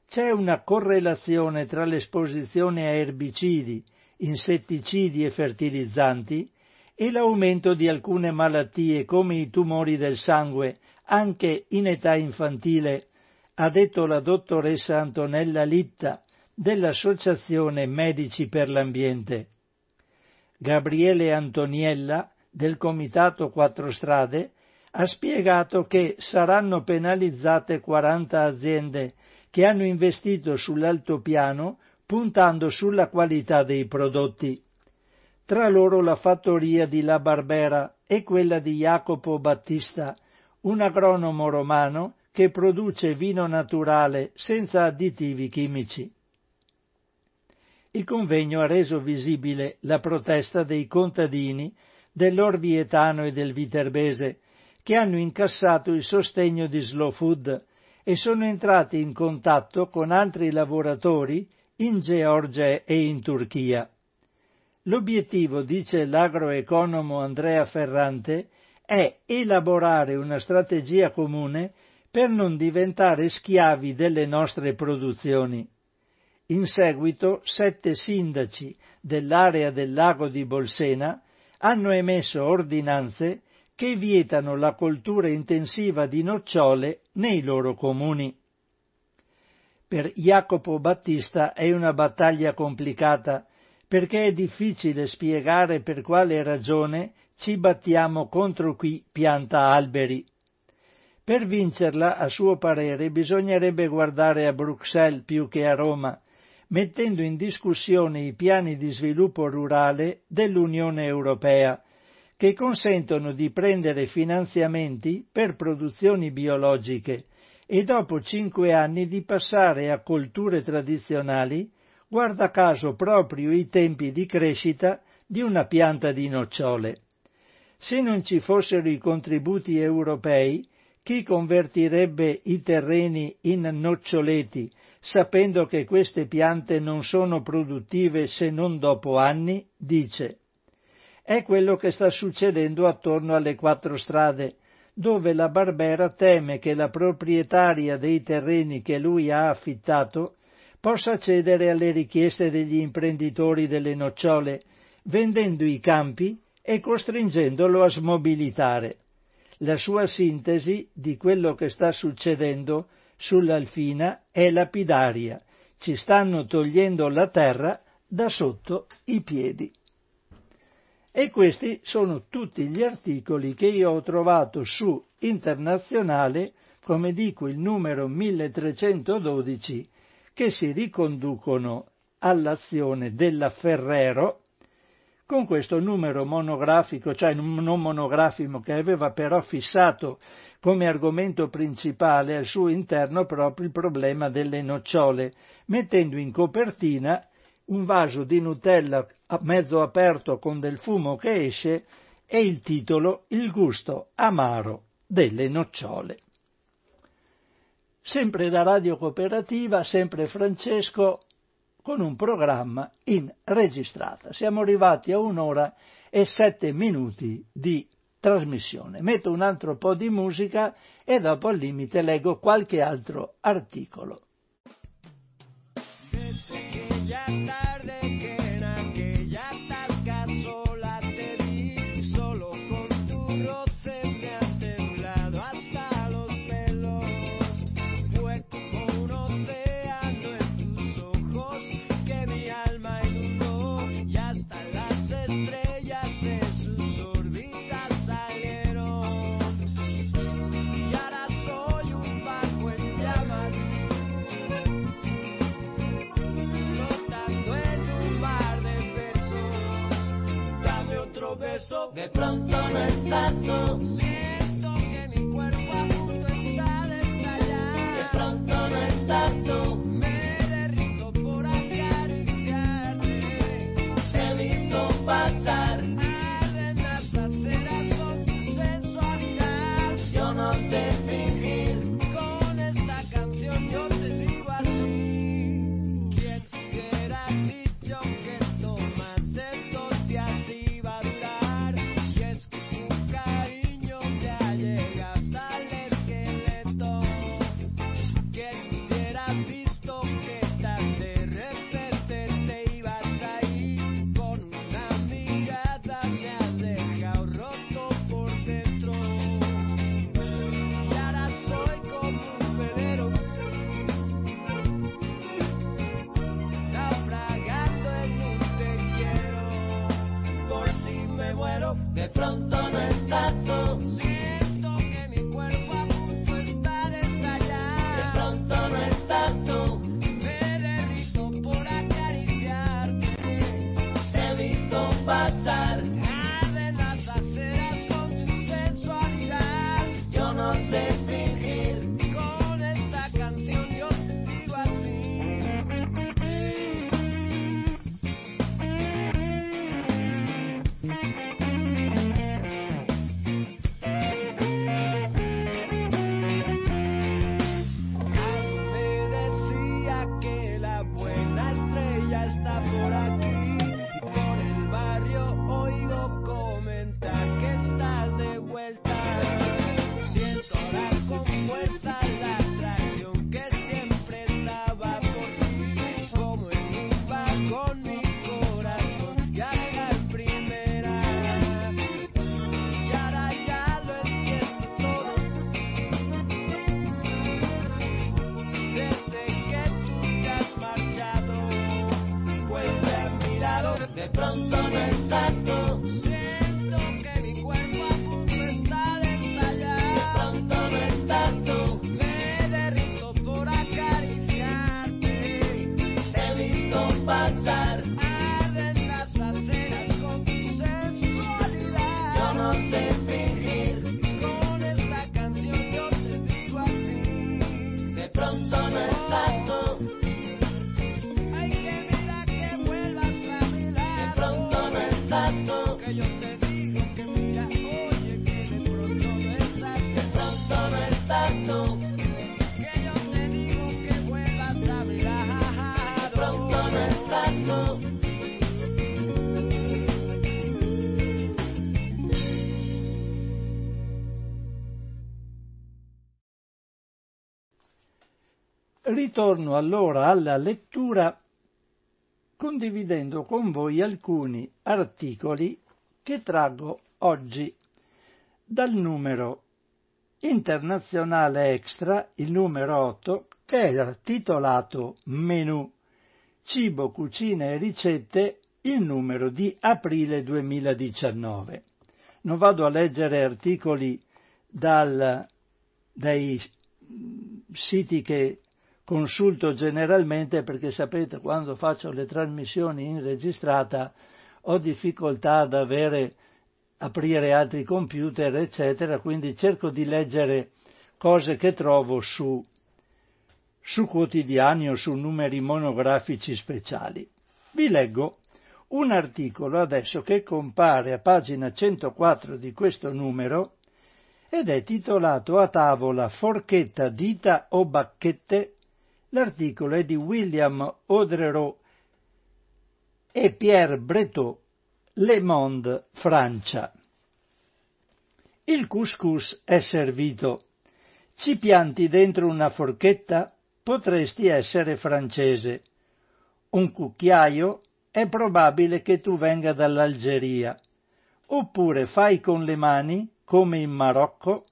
C'è una correlazione tra l'esposizione a erbicidi, insetticidi e fertilizzanti e l'aumento di alcune malattie come i tumori del sangue anche in età infantile, ha detto la dottoressa Antonella Litta dell'Associazione Medici per l'Ambiente. Gabriele Antoniella del Comitato Quattro Strade ha spiegato che saranno penalizzate 40 aziende che hanno investito sull'altopiano puntando sulla qualità dei prodotti. Tra loro la fattoria di La Barbera e quella di Jacopo Battista, un agronomo romano che produce vino naturale senza additivi chimici. Il convegno ha reso visibile la protesta dei contadini dell'Orvietano e del Viterbese, che hanno incassato il sostegno di Slow Food e sono entrati in contatto con altri lavoratori in Georgia e in Turchia. L'obiettivo, dice l'agroeconomo Andrea Ferrante, è elaborare una strategia comune per non diventare schiavi delle nostre produzioni. In seguito sette sindaci dell'area del lago di Bolsena hanno emesso ordinanze che vietano la coltura intensiva di nocciole nei loro comuni. Per Jacopo Battista è una battaglia complicata perché è difficile spiegare per quale ragione ci battiamo contro chi pianta alberi. Per vincerla, a suo parere, bisognerebbe guardare a Bruxelles più che a Roma, mettendo in discussione i piani di sviluppo rurale dell'Unione Europea, che consentono di prendere finanziamenti per produzioni biologiche e dopo cinque anni di passare a colture tradizionali guarda caso proprio i tempi di crescita di una pianta di nocciole. Se non ci fossero i contributi europei, chi convertirebbe i terreni in noccioleti, sapendo che queste piante non sono produttive se non dopo anni, dice. È quello che sta succedendo attorno alle quattro strade, dove la Barbera teme che la proprietaria dei terreni che lui ha affittato possa cedere alle richieste degli imprenditori delle nocciole, vendendo i campi e costringendolo a smobilitare. La sua sintesi di quello che sta succedendo sull'Alfina è lapidaria. Ci stanno togliendo la terra da sotto i piedi. E questi sono tutti gli articoli che io ho trovato su Internazionale, come dico il numero 1312 che si riconducono all'azione della Ferrero con questo numero monografico, cioè non monografico, che aveva però fissato come argomento principale al suo interno proprio il problema delle nocciole, mettendo in copertina un vaso di Nutella mezzo aperto con del fumo che esce e il titolo Il gusto amaro delle nocciole. Sempre da Radio Cooperativa, sempre Francesco, con un programma in registrata. Siamo arrivati a un'ora e sette minuti di trasmissione. Metto un altro po' di musica e dopo al limite leggo qualche altro articolo. De pronto no estás tú. Pronto Ritorno allora alla lettura condividendo con voi alcuni articoli che traggo oggi dal numero internazionale extra, il numero 8, che era titolato Menù, cibo, cucina e ricette, il numero di aprile 2019. Non vado a leggere articoli dal, dai siti che consulto generalmente perché sapete quando faccio le trasmissioni in registrata ho difficoltà ad avere aprire altri computer eccetera quindi cerco di leggere cose che trovo su su quotidiani o su numeri monografici speciali. Vi leggo un articolo adesso che compare a pagina 104 di questo numero ed è titolato a tavola Forchetta, dita o bacchette L'articolo è di William Audrero e Pierre Breton, Le Monde, Francia. Il couscous è servito. Ci pianti dentro una forchetta? Potresti essere francese. Un cucchiaio? È probabile che tu venga dall'Algeria. Oppure fai con le mani, come in Marocco?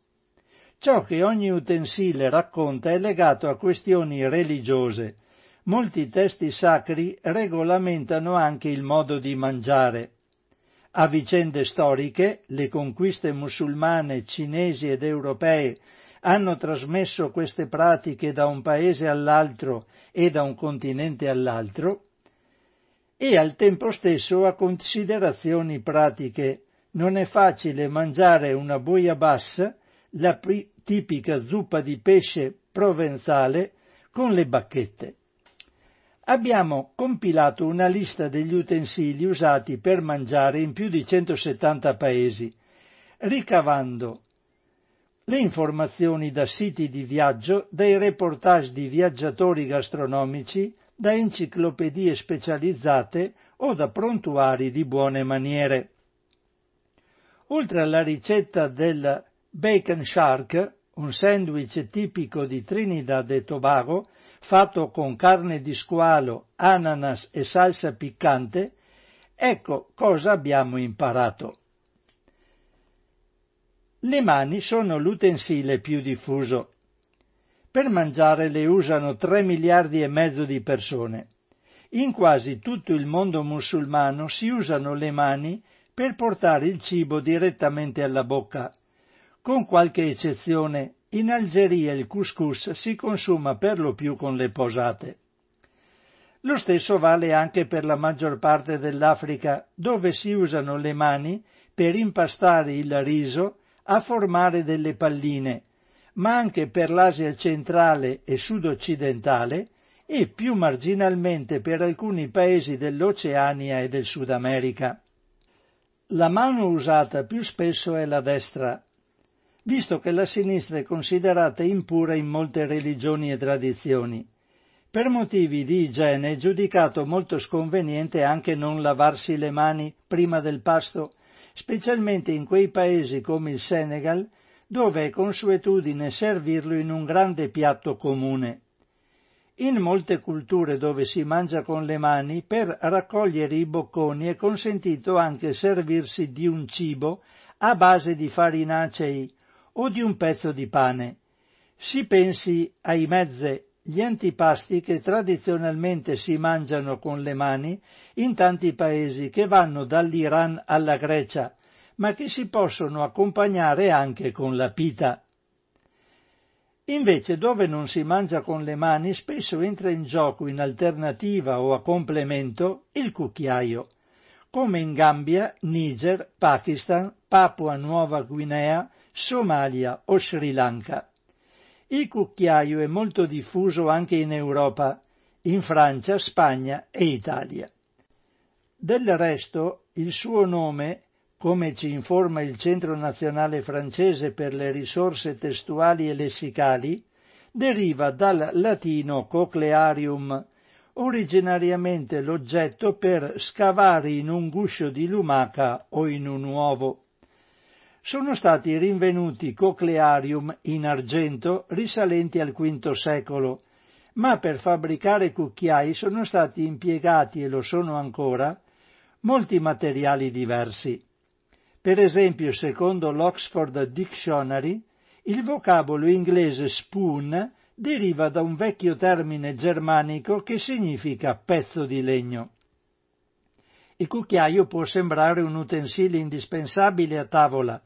Ciò che ogni utensile racconta è legato a questioni religiose. Molti testi sacri regolamentano anche il modo di mangiare. A vicende storiche, le conquiste musulmane, cinesi ed europee hanno trasmesso queste pratiche da un paese all'altro e da un continente all'altro, e al tempo stesso a considerazioni pratiche. Non è facile mangiare una bouillabaisse, la pri- tipica zuppa di pesce provenzale, con le bacchette. Abbiamo compilato una lista degli utensili usati per mangiare in più di 170 paesi, ricavando le informazioni da siti di viaggio, dai reportage di viaggiatori gastronomici, da enciclopedie specializzate o da prontuari di buone maniere. Oltre alla ricetta del bacon shark, un sandwich tipico di Trinidad e Tobago, fatto con carne di squalo, ananas e salsa piccante, ecco cosa abbiamo imparato. Le mani sono l'utensile più diffuso. Per mangiare le usano 3 miliardi e mezzo di persone. In quasi tutto il mondo musulmano si usano le mani per portare il cibo direttamente alla bocca. Con qualche eccezione, in Algeria il couscous si consuma per lo più con le posate. Lo stesso vale anche per la maggior parte dell'Africa, dove si usano le mani per impastare il riso a formare delle palline, ma anche per l'Asia centrale e sud-occidentale e più marginalmente per alcuni paesi dell'Oceania e del Sud America. La mano usata più spesso è la destra, visto che la sinistra è considerata impura in molte religioni e tradizioni. Per motivi di igiene è giudicato molto sconveniente anche non lavarsi le mani prima del pasto, specialmente in quei paesi come il Senegal, dove è consuetudine servirlo in un grande piatto comune. In molte culture dove si mangia con le mani, per raccogliere i bocconi è consentito anche servirsi di un cibo a base di farinacei o di un pezzo di pane. Si pensi ai mezze gli antipasti che tradizionalmente si mangiano con le mani in tanti paesi che vanno dall'Iran alla Grecia, ma che si possono accompagnare anche con la pita. Invece dove non si mangia con le mani spesso entra in gioco in alternativa o a complemento il cucchiaio, come in Gambia, Niger, Pakistan, Papua Nuova Guinea, Somalia o Sri Lanka. Il cucchiaio è molto diffuso anche in Europa, in Francia, Spagna e Italia. Del resto, il suo nome come ci informa il Centro Nazionale Francese per le risorse testuali e lessicali, deriva dal latino coclearium, originariamente l'oggetto per scavare in un guscio di lumaca o in un uovo. Sono stati rinvenuti coclearium in argento risalenti al V secolo, ma per fabbricare cucchiai sono stati impiegati, e lo sono ancora, molti materiali diversi. Per esempio, secondo l'Oxford Dictionary, il vocabolo inglese spoon deriva da un vecchio termine germanico che significa pezzo di legno. Il cucchiaio può sembrare un utensilio indispensabile a tavola.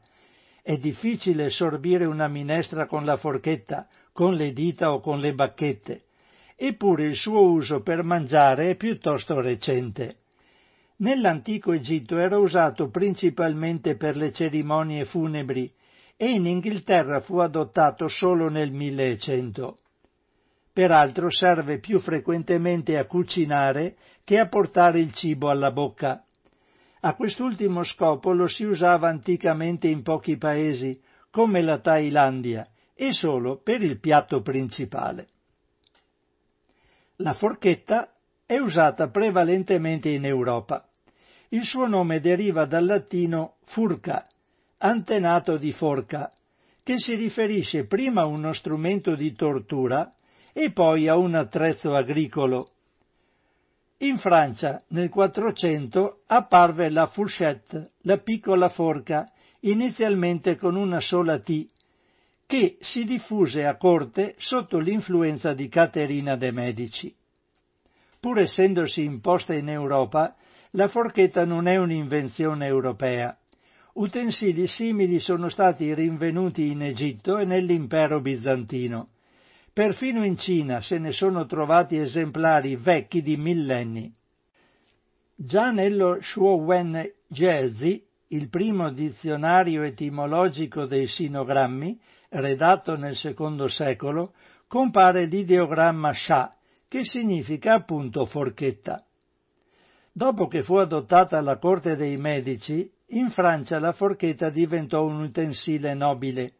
È difficile sorbire una minestra con la forchetta, con le dita o con le bacchette, eppure il suo uso per mangiare è piuttosto recente. Nell'antico Egitto era usato principalmente per le cerimonie funebri e in Inghilterra fu adottato solo nel 1100. Peraltro serve più frequentemente a cucinare che a portare il cibo alla bocca. A quest'ultimo scopo lo si usava anticamente in pochi paesi, come la Thailandia, e solo per il piatto principale. La forchetta è usata prevalentemente in Europa. Il suo nome deriva dal latino furca, antenato di forca, che si riferisce prima a uno strumento di tortura e poi a un attrezzo agricolo. In Francia, nel Quattrocento, apparve la fourchette, la piccola forca, inizialmente con una sola T, che si diffuse a corte sotto l'influenza di Caterina de' Medici pur essendosi imposta in Europa, la forchetta non è un'invenzione europea. Utensili simili sono stati rinvenuti in Egitto e nell'impero bizantino. Perfino in Cina se ne sono trovati esemplari vecchi di millenni. Già nello Shuowen Jezi, il primo dizionario etimologico dei sinogrammi, redatto nel secondo secolo, compare l'ideogramma sha, che significa appunto forchetta. Dopo che fu adottata alla corte dei medici, in Francia la forchetta diventò un utensile nobile.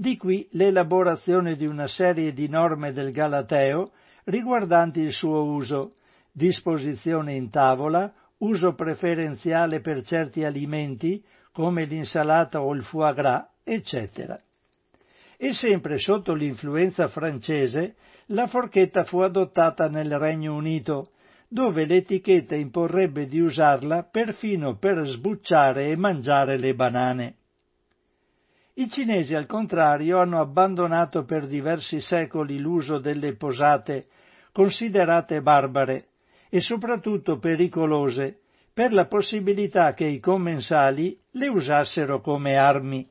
Di qui l'elaborazione di una serie di norme del Galateo riguardanti il suo uso, disposizione in tavola, uso preferenziale per certi alimenti come l'insalata o il foie gras, eccetera e sempre sotto l'influenza francese la forchetta fu adottata nel Regno Unito, dove l'etichetta imporrebbe di usarla perfino per sbucciare e mangiare le banane. I cinesi, al contrario, hanno abbandonato per diversi secoli l'uso delle posate, considerate barbare e soprattutto pericolose, per la possibilità che i commensali le usassero come armi.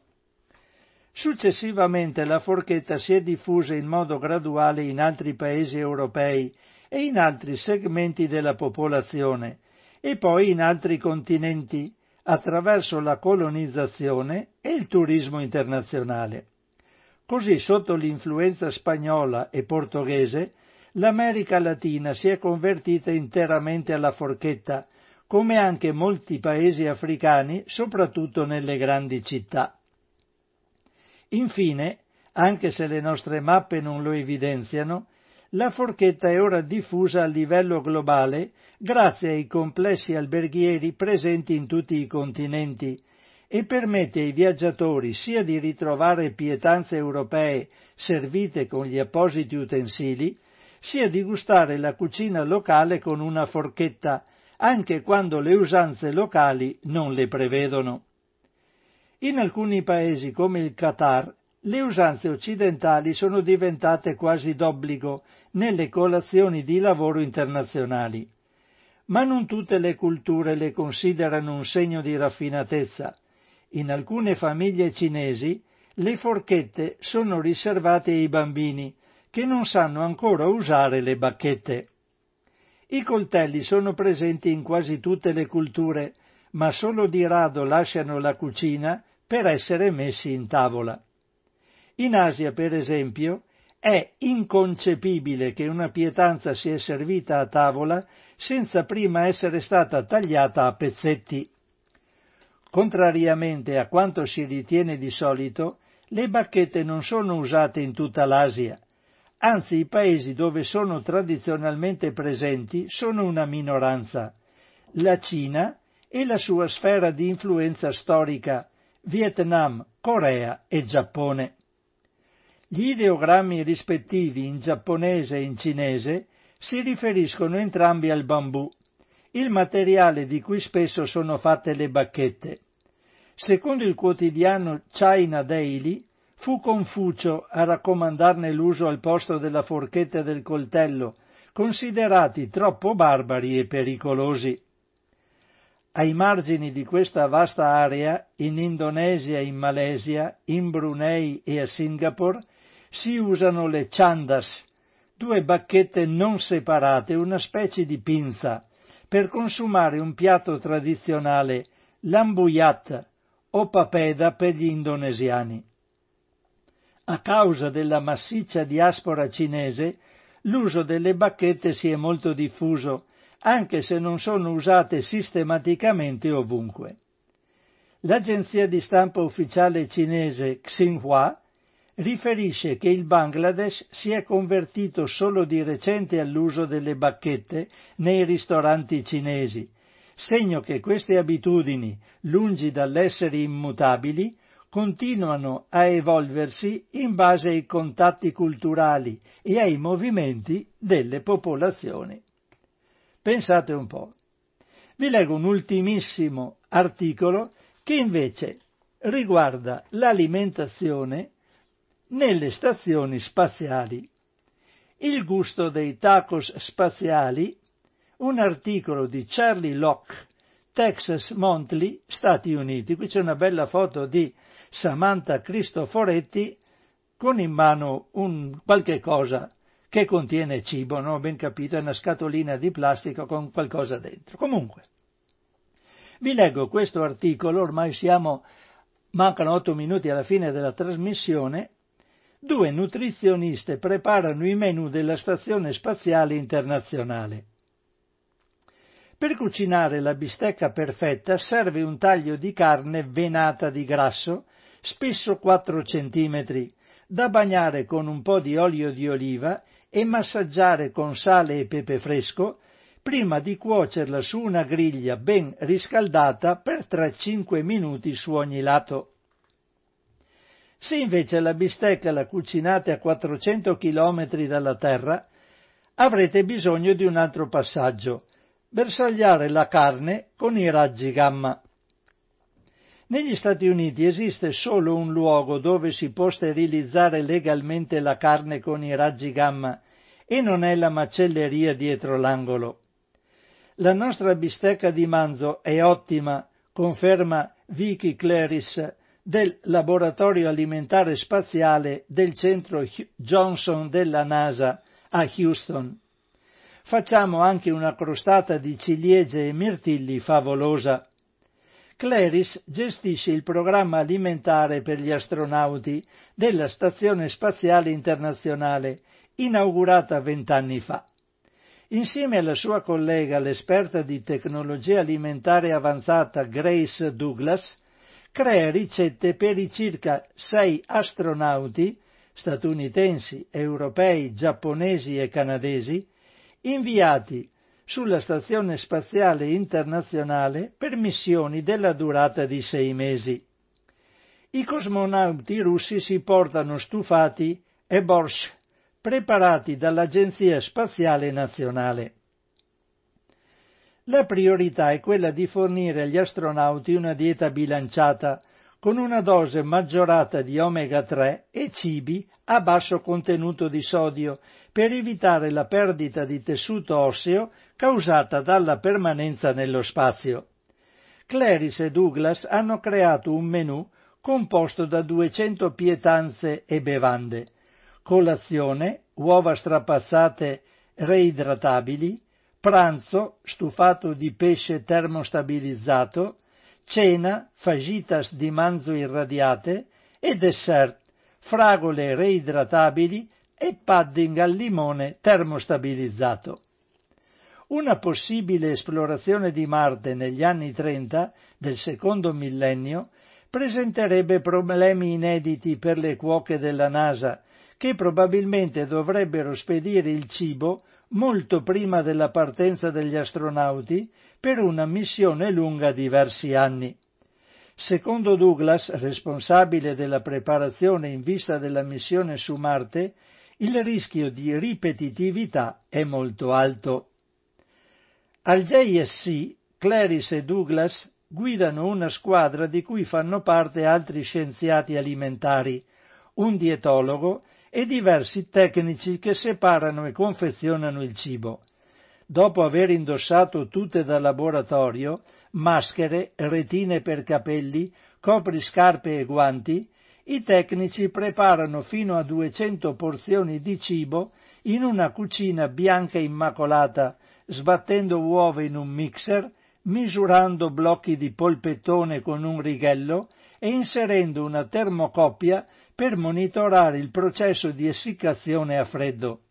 Successivamente la forchetta si è diffusa in modo graduale in altri paesi europei e in altri segmenti della popolazione e poi in altri continenti attraverso la colonizzazione e il turismo internazionale. Così sotto l'influenza spagnola e portoghese l'America Latina si è convertita interamente alla forchetta, come anche molti paesi africani, soprattutto nelle grandi città. Infine, anche se le nostre mappe non lo evidenziano, la forchetta è ora diffusa a livello globale grazie ai complessi alberghieri presenti in tutti i continenti e permette ai viaggiatori sia di ritrovare pietanze europee servite con gli appositi utensili, sia di gustare la cucina locale con una forchetta, anche quando le usanze locali non le prevedono. In alcuni paesi come il Qatar le usanze occidentali sono diventate quasi d'obbligo nelle colazioni di lavoro internazionali. Ma non tutte le culture le considerano un segno di raffinatezza. In alcune famiglie cinesi le forchette sono riservate ai bambini che non sanno ancora usare le bacchette. I coltelli sono presenti in quasi tutte le culture, ma solo di rado lasciano la cucina per essere messi in tavola. In Asia, per esempio, è inconcepibile che una pietanza sia servita a tavola senza prima essere stata tagliata a pezzetti. Contrariamente a quanto si ritiene di solito, le bacchette non sono usate in tutta l'Asia. Anzi, i paesi dove sono tradizionalmente presenti sono una minoranza. La Cina e la sua sfera di influenza storica, Vietnam, Corea e Giappone. Gli ideogrammi rispettivi in giapponese e in cinese si riferiscono entrambi al bambù, il materiale di cui spesso sono fatte le bacchette. Secondo il quotidiano China Daily, fu Confucio a raccomandarne l'uso al posto della forchetta e del coltello, considerati troppo barbari e pericolosi. Ai margini di questa vasta area, in Indonesia, in Malesia, in Brunei e a Singapore, si usano le chandas, due bacchette non separate, una specie di pinza, per consumare un piatto tradizionale, l'ambuyat, o papeda per gli indonesiani. A causa della massiccia diaspora cinese, l'uso delle bacchette si è molto diffuso, anche se non sono usate sistematicamente ovunque. L'agenzia di stampa ufficiale cinese Xinhua riferisce che il Bangladesh si è convertito solo di recente all'uso delle bacchette nei ristoranti cinesi, segno che queste abitudini, lungi dall'essere immutabili, continuano a evolversi in base ai contatti culturali e ai movimenti delle popolazioni. Pensate un po'. Vi leggo un ultimissimo articolo che invece riguarda l'alimentazione nelle stazioni spaziali. Il gusto dei tacos spaziali, un articolo di Charlie Locke, Texas Monthly, Stati Uniti. Qui c'è una bella foto di Samantha Cristoforetti con in mano un qualche cosa che contiene cibo, non ho ben capito, è una scatolina di plastica con qualcosa dentro. Comunque, vi leggo questo articolo, ormai siamo, mancano otto minuti alla fine della trasmissione, due nutrizioniste preparano i menù della Stazione Spaziale Internazionale. Per cucinare la bistecca perfetta serve un taglio di carne venata di grasso, spesso 4 cm, da bagnare con un po' di olio di oliva e massaggiare con sale e pepe fresco prima di cuocerla su una griglia ben riscaldata per 3-5 minuti su ogni lato. Se invece la bistecca la cucinate a 400 km dalla terra, avrete bisogno di un altro passaggio, bersagliare la carne con i raggi gamma. Negli Stati Uniti esiste solo un luogo dove si può sterilizzare legalmente la carne con i raggi gamma e non è la macelleria dietro l'angolo. La nostra bistecca di manzo è ottima, conferma Vicky Claris, del Laboratorio Alimentare Spaziale del centro Johnson della NASA a Houston. Facciamo anche una crostata di ciliegie e mirtilli favolosa. Claris gestisce il programma alimentare per gli astronauti della Stazione Spaziale Internazionale, inaugurata vent'anni fa. Insieme alla sua collega, l'esperta di tecnologia alimentare avanzata Grace Douglas, crea ricette per i circa sei astronauti statunitensi, europei, giapponesi e canadesi inviati sulla Stazione Spaziale Internazionale per missioni della durata di sei mesi. I cosmonauti russi si portano stufati e borscht preparati dall'Agenzia Spaziale Nazionale. La priorità è quella di fornire agli astronauti una dieta bilanciata, con una dose maggiorata di omega 3 e cibi a basso contenuto di sodio per evitare la perdita di tessuto osseo causata dalla permanenza nello spazio. Claris e Douglas hanno creato un menù composto da 200 pietanze e bevande, colazione, uova strapazzate reidratabili, pranzo, stufato di pesce termostabilizzato, cena, fajitas di manzo irradiate e dessert, fragole reidratabili e pudding al limone termostabilizzato. Una possibile esplorazione di Marte negli anni 30 del secondo millennio presenterebbe problemi inediti per le cuoche della NASA, che probabilmente dovrebbero spedire il cibo molto prima della partenza degli astronauti per una missione lunga diversi anni. Secondo Douglas, responsabile della preparazione in vista della missione su Marte, il rischio di ripetitività è molto alto. Al JSC, Claris e Douglas guidano una squadra di cui fanno parte altri scienziati alimentari, un dietologo e diversi tecnici che separano e confezionano il cibo. Dopo aver indossato tutte da laboratorio, maschere, retine per capelli, copriscarpe e guanti, i tecnici preparano fino a 200 porzioni di cibo in una cucina bianca immacolata, sbattendo uova in un mixer, misurando blocchi di polpettone con un righello e inserendo una termocoppia per monitorare il processo di essiccazione a freddo.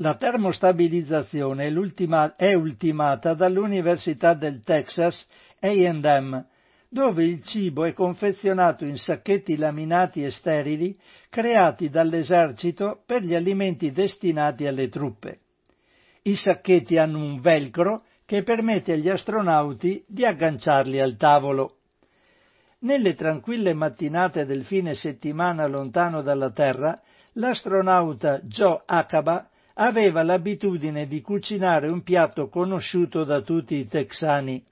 La termostabilizzazione è, ultima, è ultimata dall'Università del Texas A&M, dove il cibo è confezionato in sacchetti laminati e sterili creati dall'esercito per gli alimenti destinati alle truppe. I sacchetti hanno un velcro che permette agli astronauti di agganciarli al tavolo. Nelle tranquille mattinate del fine settimana lontano dalla Terra, l'astronauta Joe Acaba aveva l'abitudine di cucinare un piatto conosciuto da tutti i texani.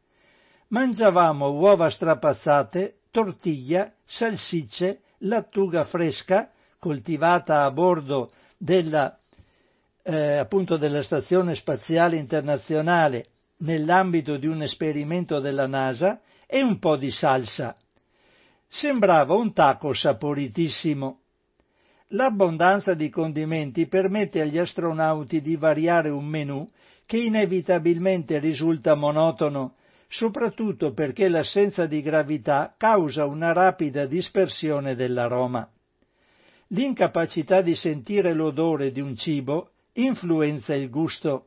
Mangiavamo uova strapazzate, tortiglia, salsicce, lattuga fresca, coltivata a bordo della, eh, appunto della Stazione Spaziale Internazionale nell'ambito di un esperimento della NASA e un po' di salsa. Sembrava un taco saporitissimo. L'abbondanza di condimenti permette agli astronauti di variare un menù che inevitabilmente risulta monotono, soprattutto perché l'assenza di gravità causa una rapida dispersione dell'aroma. L'incapacità di sentire l'odore di un cibo influenza il gusto.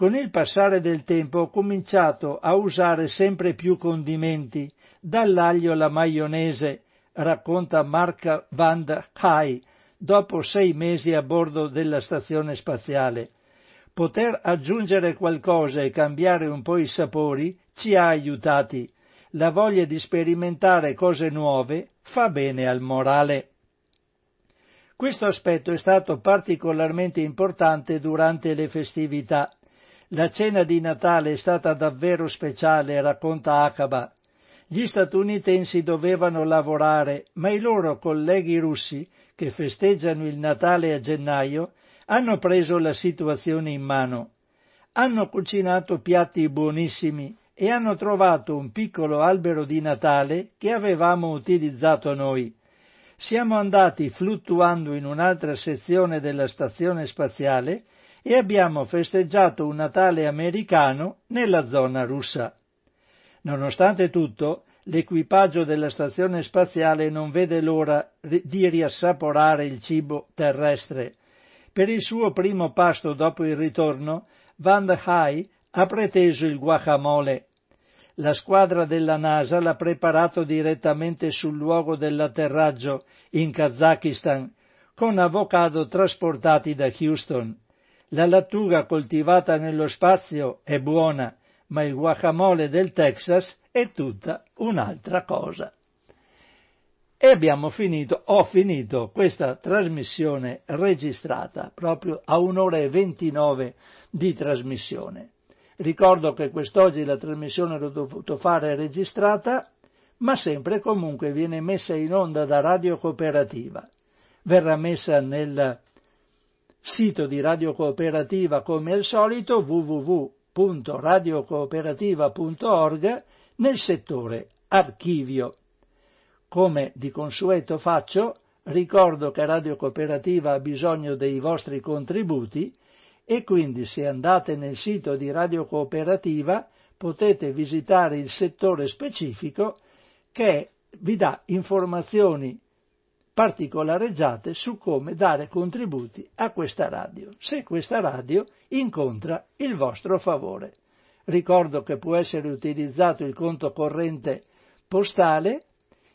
Con il passare del tempo ho cominciato a usare sempre più condimenti, dall'aglio alla maionese, racconta Mark Van Hai, dopo sei mesi a bordo della stazione spaziale. Poter aggiungere qualcosa e cambiare un po' i sapori ci ha aiutati. La voglia di sperimentare cose nuove fa bene al morale. Questo aspetto è stato particolarmente importante durante le festività. La cena di Natale è stata davvero speciale, racconta Acaba. Gli statunitensi dovevano lavorare, ma i loro colleghi russi, che festeggiano il Natale a gennaio, hanno preso la situazione in mano. Hanno cucinato piatti buonissimi e hanno trovato un piccolo albero di Natale che avevamo utilizzato noi. Siamo andati fluttuando in un'altra sezione della stazione spaziale e abbiamo festeggiato un Natale americano nella zona russa. Nonostante tutto, l'equipaggio della stazione spaziale non vede l'ora di riassaporare il cibo terrestre. Per il suo primo pasto dopo il ritorno, Van Hai ha preteso il guacamole. La squadra della NASA l'ha preparato direttamente sul luogo dell'atterraggio in Kazakistan, con avocado trasportati da Houston. La lattuga coltivata nello spazio è buona, ma il guacamole del Texas è tutta un'altra cosa. E abbiamo finito, ho finito questa trasmissione registrata proprio a un'ora e ventinove di trasmissione. Ricordo che quest'oggi la trasmissione l'ho dovuto fare registrata ma sempre comunque viene messa in onda da Radio Cooperativa. Verrà messa nel sito di Radio Cooperativa come al solito www.radiocooperativa.org nel settore archivio. Come di consueto faccio, ricordo che Radio Cooperativa ha bisogno dei vostri contributi e quindi se andate nel sito di Radio Cooperativa potete visitare il settore specifico che vi dà informazioni particolareggiate su come dare contributi a questa radio, se questa radio incontra il vostro favore. Ricordo che può essere utilizzato il conto corrente postale,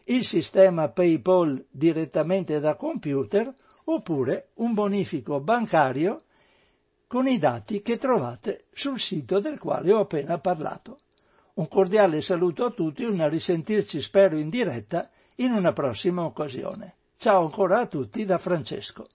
il sistema PayPal direttamente da computer oppure un bonifico bancario con i dati che trovate sul sito del quale ho appena parlato. Un cordiale saluto a tutti e un risentirci spero in diretta in una prossima occasione. Ciao ancora a tutti da Francesco.